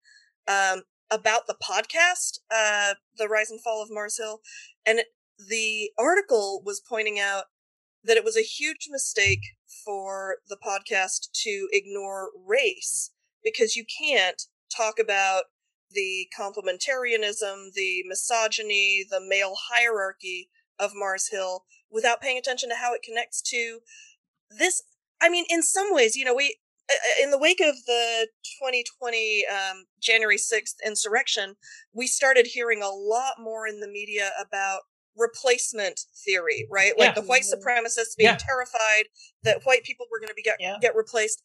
um, about the podcast, uh, "The Rise and Fall of Mars Hill," and it, the article was pointing out that it was a huge mistake for the podcast to ignore race because you can't talk about the complementarianism, the misogyny, the male hierarchy of Mars Hill without paying attention to how it connects to this. I mean, in some ways, you know, we, uh, in the wake of the 2020 um, January 6th insurrection, we started hearing a lot more in the media about replacement theory, right? Like Yeah. the white mm-hmm. supremacists being Yeah. terrified that white people were going to be get, Yeah. get replaced.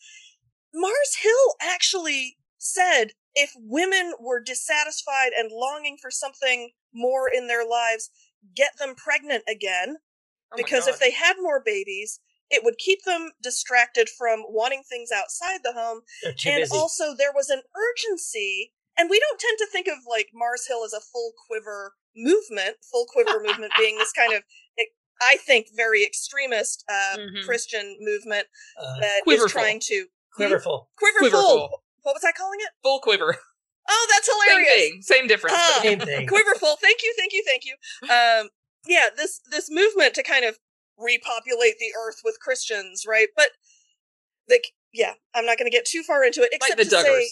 Mars Hill actually said if women were dissatisfied and longing for something more in their lives, get them pregnant again. Oh my because if they had more babies, it would keep them distracted from wanting things outside the home. And busy. also, there was an urgency. And we don't tend to think of like Mars Hill as a full quiver movement, full quiver [laughs] movement being this kind of, I think, very extremist uh, Mhm. Christian movement uh, that is Quiverful. trying to quiverful. quiverful. Quiverful. What was I calling it? Full quiver. Oh, that's [laughs] Same hilarious. thing. Same difference. Ah. [laughs] Same thing. Quiverful. Thank you, thank you, thank you. Um, yeah, this this movement to kind of repopulate the earth with Christians, right? But like, yeah, I'm not going to get too far into it, like except the to Duggars. say,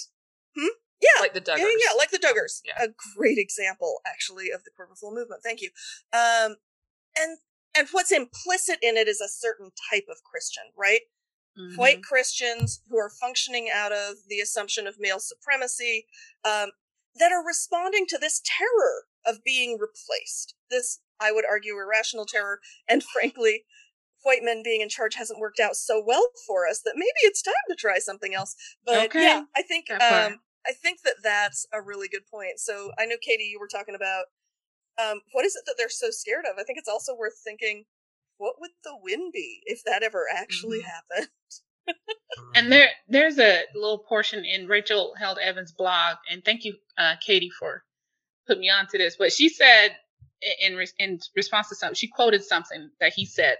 Hmm? Yeah, Like the Duggars. yeah, yeah, like the Duggars. Yeah. A great example, actually, of the quiverful movement. Thank you. Um, and and what's implicit in it is a certain type of Christian, right? Mhm. white Christians who are functioning out of the assumption of male supremacy um, that are responding to this terror of being replaced. This, I would argue, irrational terror. And [laughs] frankly, white men being in charge hasn't worked out so well for us that maybe it's time to try something else. But Okay. yeah, I think um, I think that that's a really good point. So I know Katie, you were talking about um, what is it that they're so scared of? I think it's also worth thinking, what would the win be if that ever actually Mhm. happened? [laughs] And there, there's a little portion in Rachel Held Evans' blog, and thank you, uh, Katie, for putting me onto this. But she said in in response to something, she quoted something that he said,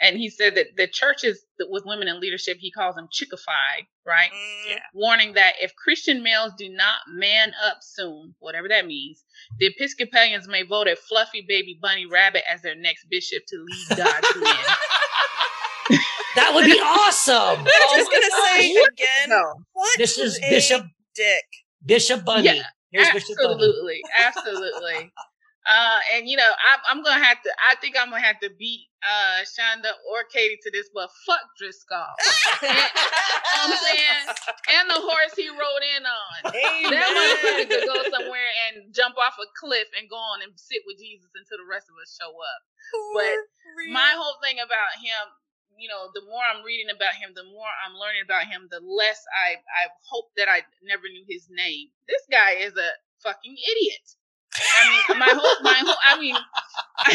and he said that the churches with women in leadership, he calls them chickified, right? Mm, Warning that if Christian males do not man up soon, whatever that means, the Episcopalians may vote a fluffy baby bunny rabbit as their next bishop to lead God's [laughs] men. That would be awesome. I'm just gonna say gosh. again, No. what This is a Bishop Dick. Bishop Bunny. Yeah, Here's Bishop Bunny. absolutely, absolutely. [laughs] Uh, and you know, I'm, I'm gonna have to. I think I'm gonna have to beat uh Shonda or Katie to this, but fuck Driscoll. [laughs] you know I'm saying? And the horse he rode in on. That motherfucker could go somewhere and jump off a cliff and go on and sit with Jesus until the rest of us show up. But my whole thing about him, you know, the more I'm reading about him, the more I'm learning about him, the less I I hope that I never knew his name. This guy is a fucking idiot. I mean, my whole my whole I mean, I,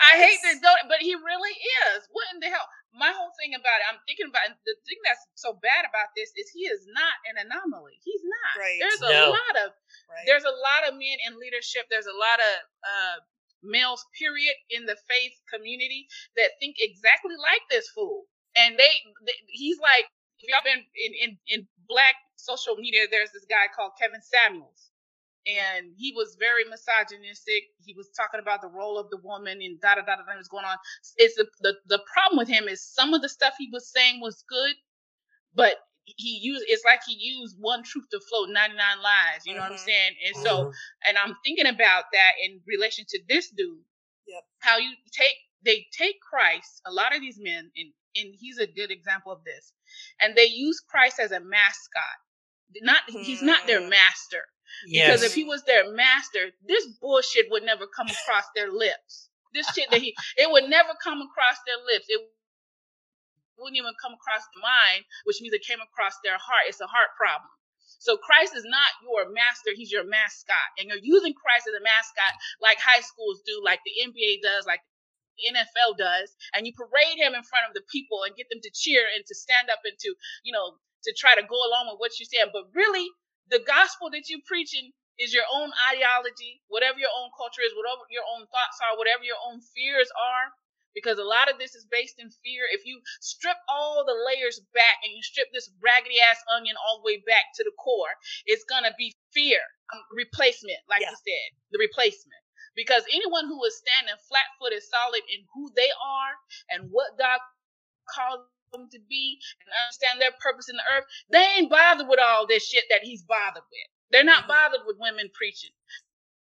I hate to go, but he really is. What in the hell? My whole thing about it, I'm thinking about the thing that's so bad about this is he is not an anomaly. He's not. Right. There's a No. lot of Right. there's a lot of men in leadership. There's a lot of uh, males, period, in the faith community that think exactly like this fool. And they, they he's like, if y'all been in, in, in black social media, there's this guy called Kevin Samuels. And he was very misogynistic. He was talking about the role of the woman and da da da da da was going on. It's the, the the problem with him is some of the stuff he was saying was good, but he used it's like he used one truth to float 99 lies you know what i'm Mhm. saying and so Mhm. and i'm thinking about that in relation to this dude Yep. how you take they take christ a lot of these men and and he's a good example of this and they use christ as a mascot not he's not their Hmm. master Yes. because if he was their master this bullshit would never come across their lips this shit that he it would never come across their lips it wouldn't even come across the mind, which means it came across their heart. It's a heart problem. So Christ is not your master, he's your mascot. And you're using Christ as a mascot like high schools do, like the NBA does, like the NFL does, and you parade him in front of the people and get them to cheer and to stand up and to, you know, to try to go along with what you're saying. But really, the gospel that you're preaching is your own ideology, whatever your own culture is, whatever your own thoughts are, whatever your own fears are because a lot of this is based in fear. If you strip all the layers back and you strip this raggedy ass onion all the way back to the core, it's gonna be fear, um, replacement, like Yeah. you said, the replacement. Because anyone who is standing flat footed, solid in who they are and what God calls them to be and understand their purpose in the earth, they ain't bothered with all this shit that he's bothered with. They're not Mhm. bothered with women preaching.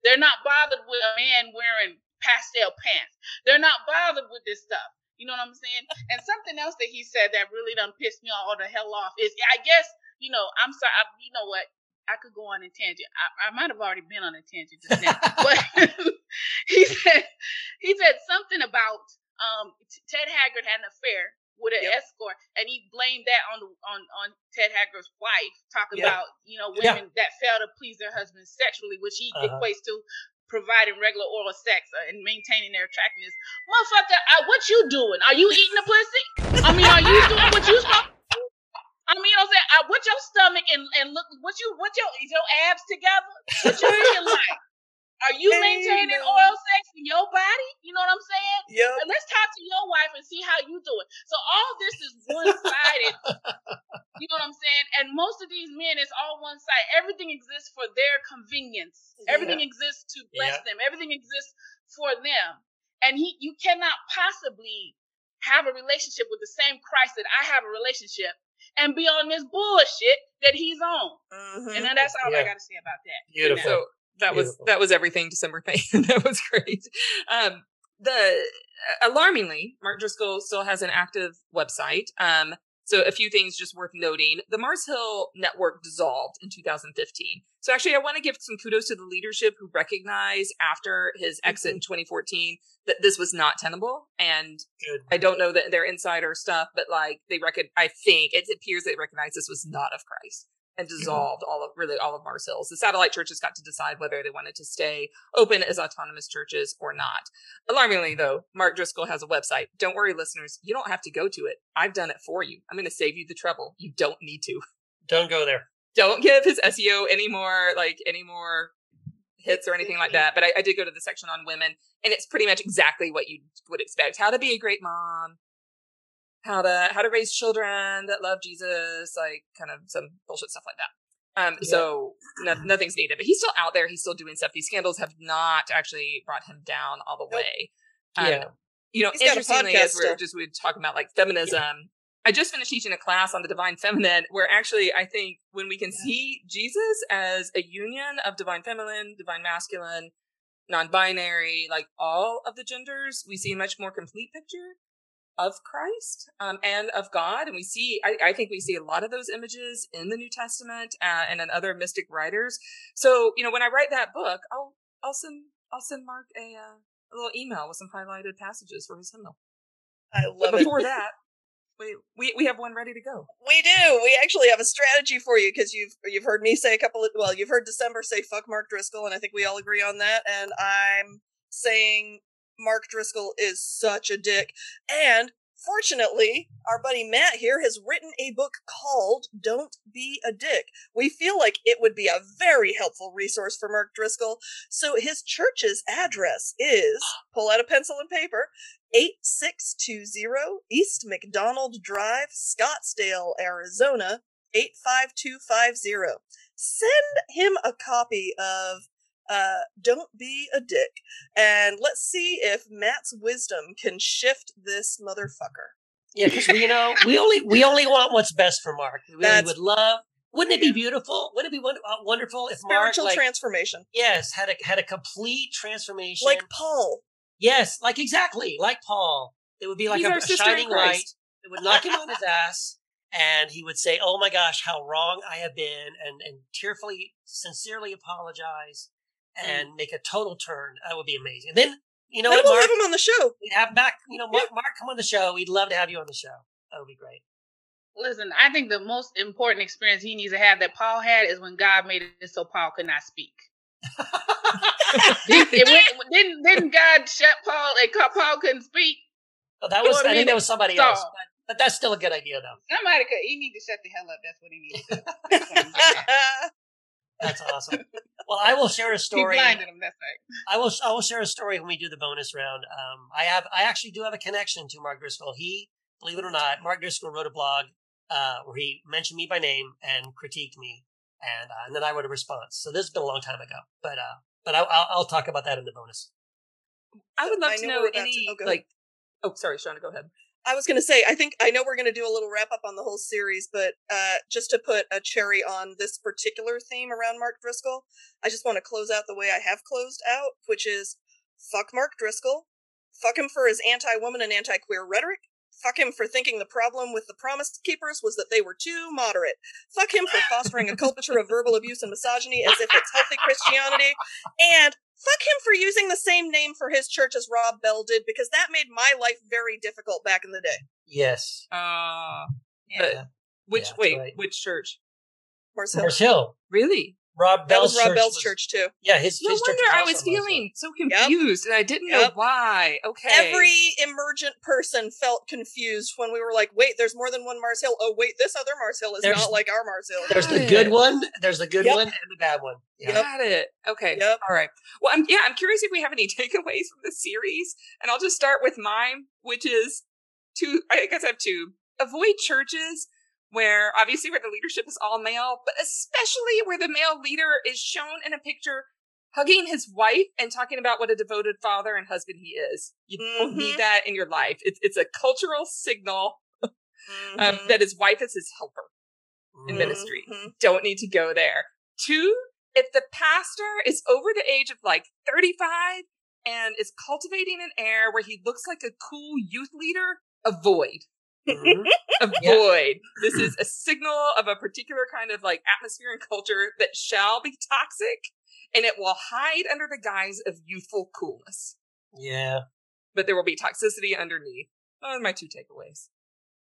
They're not bothered with a man wearing pastel pants. They're not bothered with this stuff. You know what I'm saying? And something else that he said that really done pissed me all the hell off is, I guess, you know, I'm sorry. I, you know what? I could go on a tangent. I, I might have already been on a tangent just now, [laughs] but [laughs] he said he said something about um, Ted Haggard had an affair with an Yep. escort, and he blamed that on the, on on Ted Haggard's wife, talking Yeah. about you know women that fail to please their husbands sexually, which he Uh-huh. equates to providing regular oral sex uh, and maintaining their attractiveness. Motherfucker, uh, what you doing? Are you eating the pussy? I mean, are you doing what you supposed? I mean, you know what I'm saying? Uh, what your stomach and, and look, what you, what your, your abs together? What you looking like? Are you maintaining Amen. oral sex in your body? You know what I'm saying? Yeah. And let's talk to your wife and see how you doing. So all this is one sided. [laughs] you know what I'm saying? And most of these men, it's all one side. Everything exists for their convenience. Everything exists to bless them. Everything exists for them. And he, you cannot possibly have a relationship with the same Christ that I have a relationship and be on this bullshit that he's on. Mhm. And then that's all I got to say about that. Beautiful. So that was Beautiful. that was everything December thing. [laughs] that was great. Um, the alarmingly, Mark Driscoll still has an active website. Um, so a few things just worth noting. The Mars Hill network dissolved in 2015. So actually, I want to give some kudos to the leadership who recognized after his exit in 2014 that this was not tenable. And Good. I don't know that their insider stuff, but like they reckon, I think it appears they recognize this was not of Christ. And dissolved all of really all of Mars Hills. The satellite churches got to decide whether they wanted to stay open as autonomous churches or not. Alarmingly, though, Mark Driscoll has a website. Don't worry, listeners, you don't have to go to it. I've done it for you. I'm going to save you the trouble. You don't need to. [laughs] Don't go there. Don't give his SEO any more like any more hits or anything like that. But I, I did go to the section on women, and it's pretty much exactly what you would expect: how to be a great mom, how to how to raise children that love Jesus, like kind of some bullshit stuff like that. Um, Yeah. so no, [sighs] nothing's needed, but he's still out there. He's still doing stuff. These scandals have not actually brought him down all the way. Um, Yeah. You know, He's interestingly, as we we're just we were talking about like feminism. I just finished teaching a class on the divine feminine, where actually I think when we can see Jesus as a union of divine feminine, divine masculine, non-binary, like all of the genders, we see a much more complete picture of Christ um, and of God. And we see, I, I think we see a lot of those images in the New Testament uh, and in other mystic writers. So, you know, when I write that book, I'll, I'll send, I'll send Mark a, uh, a little email with some highlighted passages for his hymnal. I But love before it. that, [laughs] we, we, we have one ready to go. We do. We actually have a strategy for you because you've you've heard me say a couple of well, you've heard December say fuck Mark Driscoll, and I think we all agree on that. And I'm saying Mark Driscoll is such a dick. And fortunately, our buddy Matt here has written a book called Don't Be a Dick. We feel like it would be a very helpful resource for Mark Driscoll. So his church's address is [gasps] pull out a pencil and paper 8620 East McDonald Drive, Scottsdale, Arizona 85250. Send him a copy of uh, Don't Be a Dick, and let's see if Matt's wisdom can shift this motherfucker. Yeah, because we you know we only we only want what's best for Mark. We really would love. Wouldn't it be beautiful? Wouldn't it be uh, wonderful if Mark Spiritual like, transformation. yes had a had a complete transformation Like Paul. Yes, like exactly like Paul. It would be like He's a, a shining light. It would knock him on his ass, and he would say, "Oh my gosh, how wrong I have been," and and tearfully, sincerely apologize, and mm. make a total turn. That would be amazing. And then you know what, we'll Mark? have him on the show. We'd have him back. You know, Mark, Mark, come on the show. We'd love to have you on the show. That would be great. Listen, I think the most important experience he needs to have that Paul had is when God made it so Paul could not speak. Did- [laughs] it went- didn't didn't God shut Paul and Paul couldn't speak? Oh, that You was. know I I think mean? that was somebody So- else, but, but that's still a good idea, though. Somebody could. He need to shut the hell up. That's what he needs to. do. [laughs] That's what I'm getting at. That's awesome. Well, I will share a He story. blinded him. That's right. I will. I will share a story when we do the bonus round. Um, I have. I actually do have a connection to Mark Driscoll. He, believe it or not, Mark Driscoll wrote a blog uh, where he mentioned me by name and critiqued me, and uh, and then I wrote a response. So this has been a long time ago, but uh, but I, I'll, I'll talk about that in the bonus. I would love I to know know to- any, oh, like, oh, sorry, Shauna, go ahead. I was going to say, I think I know we're going to do a little wrap up on the whole series, but uh, just to put a cherry on this particular theme around Mark Driscoll, I just want to close out the way I have closed out, which is fuck Mark Driscoll, fuck him for his anti woman and anti queer rhetoric, fuck him for thinking the problem with the Promise Keepers was that they were too moderate, fuck him for fostering a culture of verbal abuse and misogyny as if it's healthy Christianity, and fuck him for using the same name for his church as Rob Bell did because that made my life very difficult back in the day. Yes, Uh, Yeah. but which, Yeah, wait, right. which church? Mars Hill. Mars Hill. Really? Rob That Bell's was Rob church Bell's was- church too. Yeah, his, church. No his church wonder I was on Mars feeling so confused and I didn't know why. Okay. Every emergent person felt confused when we were like, "Wait, there's more than one Mars Hill." Oh, wait, this other Mars Hill is There's- not like our Mars Hill. There's the good one. There's the good Yep. one and the bad one. Yeah. Yep. Got it. Okay. Yep. All right. Well, I'm yeah. I'm curious if we have any [laughs] takeaways from the series, and I'll just start with mine, which is to I guess I have two. Avoid churches where obviously where the leadership is all male, but especially where the male leader is shown in a picture hugging his wife and talking about what a devoted father and husband he is. You don't need that in your life. It's it's a cultural signal um, Mhm. that his wife is his helper in Mhm. ministry. Mhm. Don't need to go there. Two, if the pastor is over the age of like 35 and is cultivating an air where he looks like a cool youth leader, avoid. Mhm. Avoid. This is a signal of a particular kind of like atmosphere and culture that shall be toxic and it will hide under the guise of youthful coolness. Yeah, But there will be toxicity underneath. Those are my two takeaways.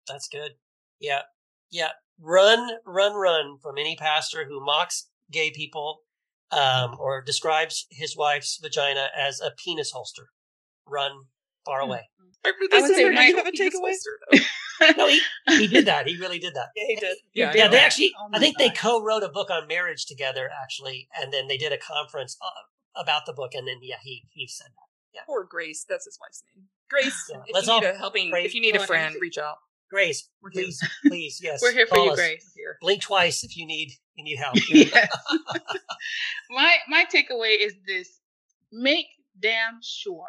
that's good. Yeah. Yeah, run, run, run from any pastor who mocks gay people um, or describes his wife's vagina as a penis holster. Run far away. I, I this would is say where my- you have a takeaway. No, he, he did that. He really did that. Yeah, he did. Yeah, Yeah, I they know. actually, Oh I my think they co-wrote a book on marriage together, actually, and then they did a conference uh, about the book, and then yeah, he he said that. Poor Grace. That's his wife's name. Grace. Yeah, If let's you need all a helping, pray if you need a friend, reach out. Grace, We're here. please, [laughs] please, yes, We're here for you, us. Grace. Here. Blink twice if you need you need help. Yes. [laughs] my my takeaway is this: make damn sure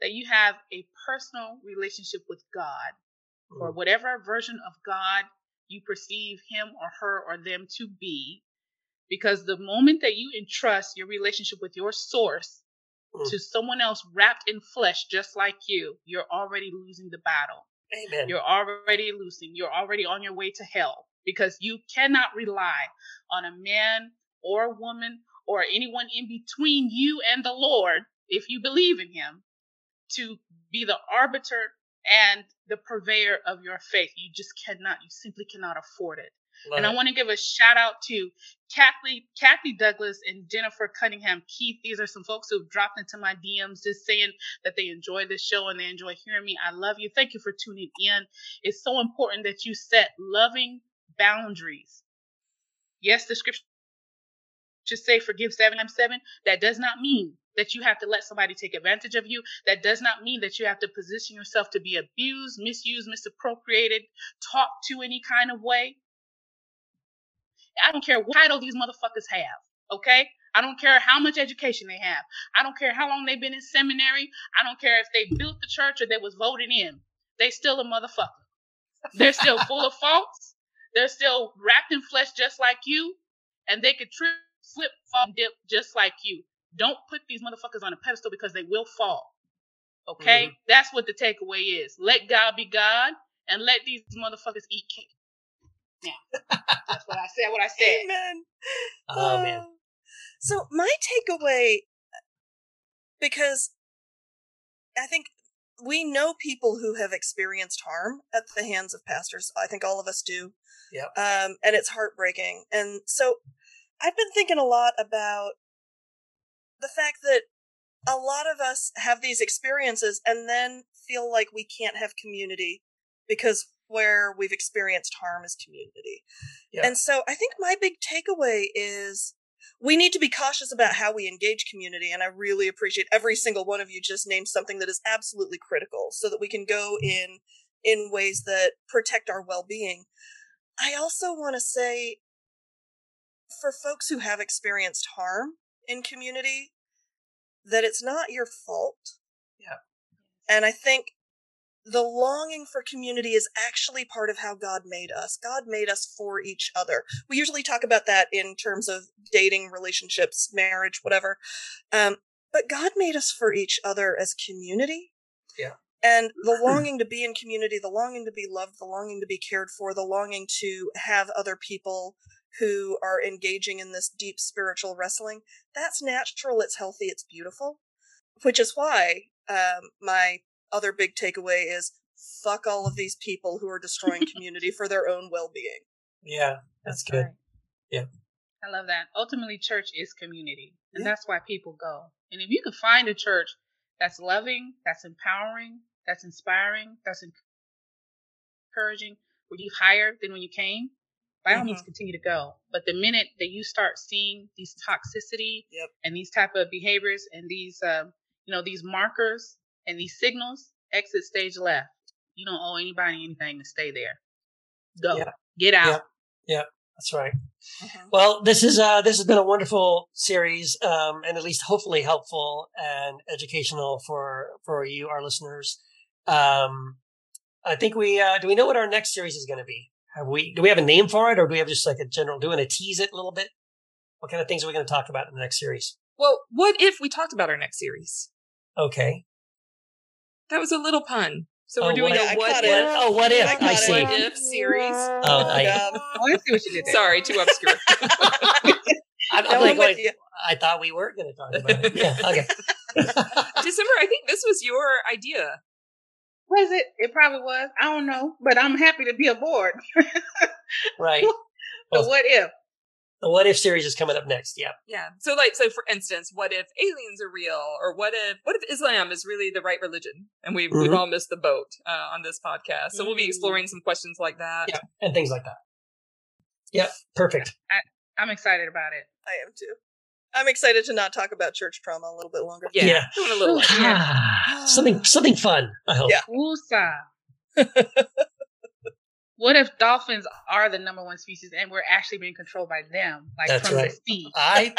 that you have a personal relationship with God, or whatever version of God you perceive him or her or them to be, because the moment that you entrust your relationship with your source Mm. to someone else wrapped in flesh just like you, you're already losing the battle. Amen. You're already losing. You're already on your way to hell because you cannot rely on a man or a woman or anyone in between you and the Lord, if you believe in Him, to be the arbiter and the purveyor of your faith. You just cannot, you simply cannot afford it. Love And I want to give a shout out to Kathy, Kathy Douglas and Jennifer Cunningham Keith. These are some folks who have dropped into my DMs just saying that they enjoy this show and they enjoy hearing me. I love you. Thank you for tuning in. It's so important that you set loving boundaries. Yes, the scripture just say forgive seven times seven. That does not mean that you have to let somebody take advantage of you. That does not mean that you have to position yourself to be abused, misused, misappropriated, talked to any kind of way. I don't care what title these motherfuckers have, okay? I don't care how much education they have. I don't care how long they've been in seminary. I don't care if they built the church or they was voted in. They still a motherfucker. They're still full of faults. They're still wrapped in flesh just like you. And they could trip, slip, fall, dip just like you. Don't put these motherfuckers on a pedestal because they will fall. Okay? That's what the takeaway is. Let God be God and let these motherfuckers eat cake. Now, [laughs] that's what I said. What I said. Amen. Oh man. Uh, So my takeaway, because I think we know people who have experienced harm at the hands of pastors. I think all of us do. Yep. Um, and it's heartbreaking. And so I've been thinking a lot about the fact that a lot of us have these experiences and then feel like we can't have community because where we've experienced harm is community. Yeah. And so I think my big takeaway is we need to be cautious about how we engage community. And I really appreciate every single one of you just named something that is absolutely critical so that we can go mm-hmm. in in ways that protect our well-being. I also want to say for folks who have experienced harm in community that it's not your fault. Yeah. And I think the longing for community is actually part of how God made us. God made us for each other. We usually talk about that in terms of dating, relationships, marriage, whatever. Um, but God made us for each other as community. Yeah. And the [clears throat] longing to be in community, the longing to be loved, the longing to be cared for, the longing to have other people who are engaging in this deep spiritual wrestling, that's natural, it's healthy, it's beautiful. Which is why um, my other big takeaway is fuck all of these people who are destroying [laughs] community for their own well-being. Yeah, that's good. right. Yeah. I love that. Ultimately, church is community, and Yeah. that's why people go. And if you can find a church that's loving, that's empowering, that's inspiring, that's encouraging, where you higher than when you came, by all means, Mhm. continue to go. But the minute that you start seeing these toxicity Yep. and these type of behaviors and these, um, you know, these markers and these signals, exit stage left. You don't owe anybody anything to stay there. Go, Yeah. get out. Yeah, that's right. Mhm. Well, this is uh, this has been a wonderful series, um, and at least hopefully helpful and educational for for you, our listeners. Um, I think we uh, do. We know what our next series is going to be. Have we? Do we have a name for it, or do we have just like a general? Do we want to tease it a little bit? What kind of things are we going to talk about in the next series? Well, what if we talked about our next series? Okay. That was a little pun. So Oh, we're doing what- Yeah, I a what if, it. Oh, what if? I I, see. what if series. Oh, oh I, Yeah. [laughs] Oh, I see what you did there. Sorry, too obscure. I'm, [laughs] No, I'm I'm like, with you. I thought we were going to talk about it. Yeah. Okay. [laughs] December, I think this was your idea. Was it? It probably was. I don't know, but I'm happy to be aboard. [laughs] Right. the Well- what if? The What If series is coming up next. Yeah. Yeah. So like so for instance, what if aliens are real? Or what if what if Islam is really the right religion? And we've we've Mhm. all missed the boat uh, on this podcast. So we'll be Mm. exploring some questions like that. Yeah. And things like that. Yep. Perfect. I'm excited about it. I am too. I'm excited to not talk about church trauma a little bit longer. Yeah. Yeah. Doing a little light. Ah, something something fun. I hope. Yeah. Woosah. [laughs] what if dolphins are the number one species and we're actually being controlled by them, like That's from right. the sea? I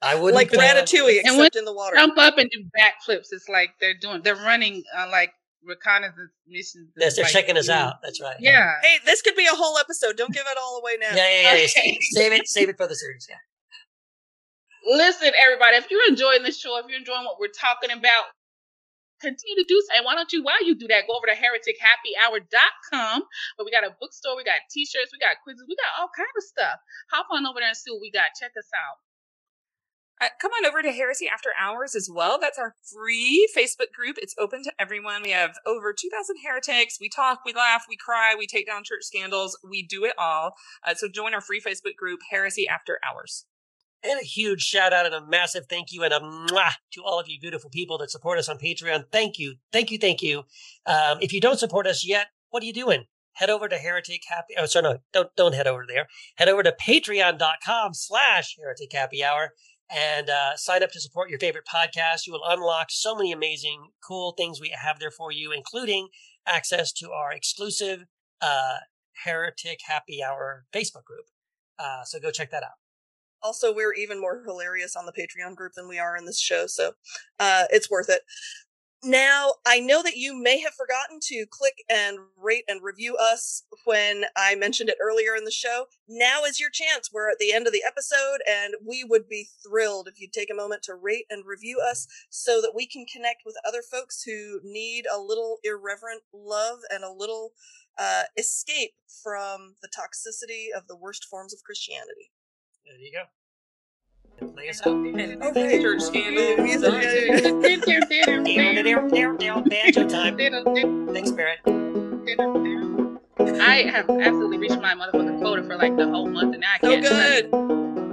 I wouldn't like uh, Ratatouille, And when- in the water. Jump up and do backflips. It's like they're doing, they're running uh, like reconnaissance missions. Yes, they're like, checking us out. That's right. Yeah. Hey, this could be a whole episode. Don't give it all away now. Yeah, yeah, yeah. [laughs] Okay. Save it, save it for the series. Yeah. Listen, everybody, if you're enjoying this show, if you're enjoying what we're talking about, continue to do so. And why don't you, while you do that, go over to heretichappyhour.com But we got a bookstore, we got t-shirts, we got quizzes, we got all kind of stuff. Hop on over there and see what we got. Check us out. Uh, come on over to Heresy After Hours as well. That's our free Facebook group. It's open to everyone. We have over 2,000 heretics. We talk, we laugh, we cry, we take down church scandals. We do it all. Uh, so join our free Facebook group, Heresy After Hours. And a huge shout out and a massive thank you and a mwah to all of you beautiful people that support us on Patreon. Thank you. Thank you. Thank you. Um, if you don't support us yet, what are you doing? Head over to Heretic Happy. Oh, sorry, no, don't, don't head over there. Head over to patreon.com slash Heretic Happy Hour and uh, sign up to support your favorite podcast. You will unlock so many amazing, cool things we have there for you, including access to our exclusive uh, Heretic Happy Hour Facebook group. Uh, so go check that out. Also, we're even more hilarious on the Patreon group than we are in this show, so uh, it's worth it. Now, I know that you may have forgotten to click and rate and review us when I mentioned it earlier in the show. Now is your chance. We're at the end of the episode, and we would be thrilled if you'd take a moment to rate and review us so that we can connect with other folks who need a little irreverent love and a little uh, escape from the toxicity of the worst forms of Christianity. There you go. Play us out. Okay. church scandals. Banjo time. Thanks, Barrett. I have absolutely reached my motherfucking quota for like the whole month, and now I can't. good.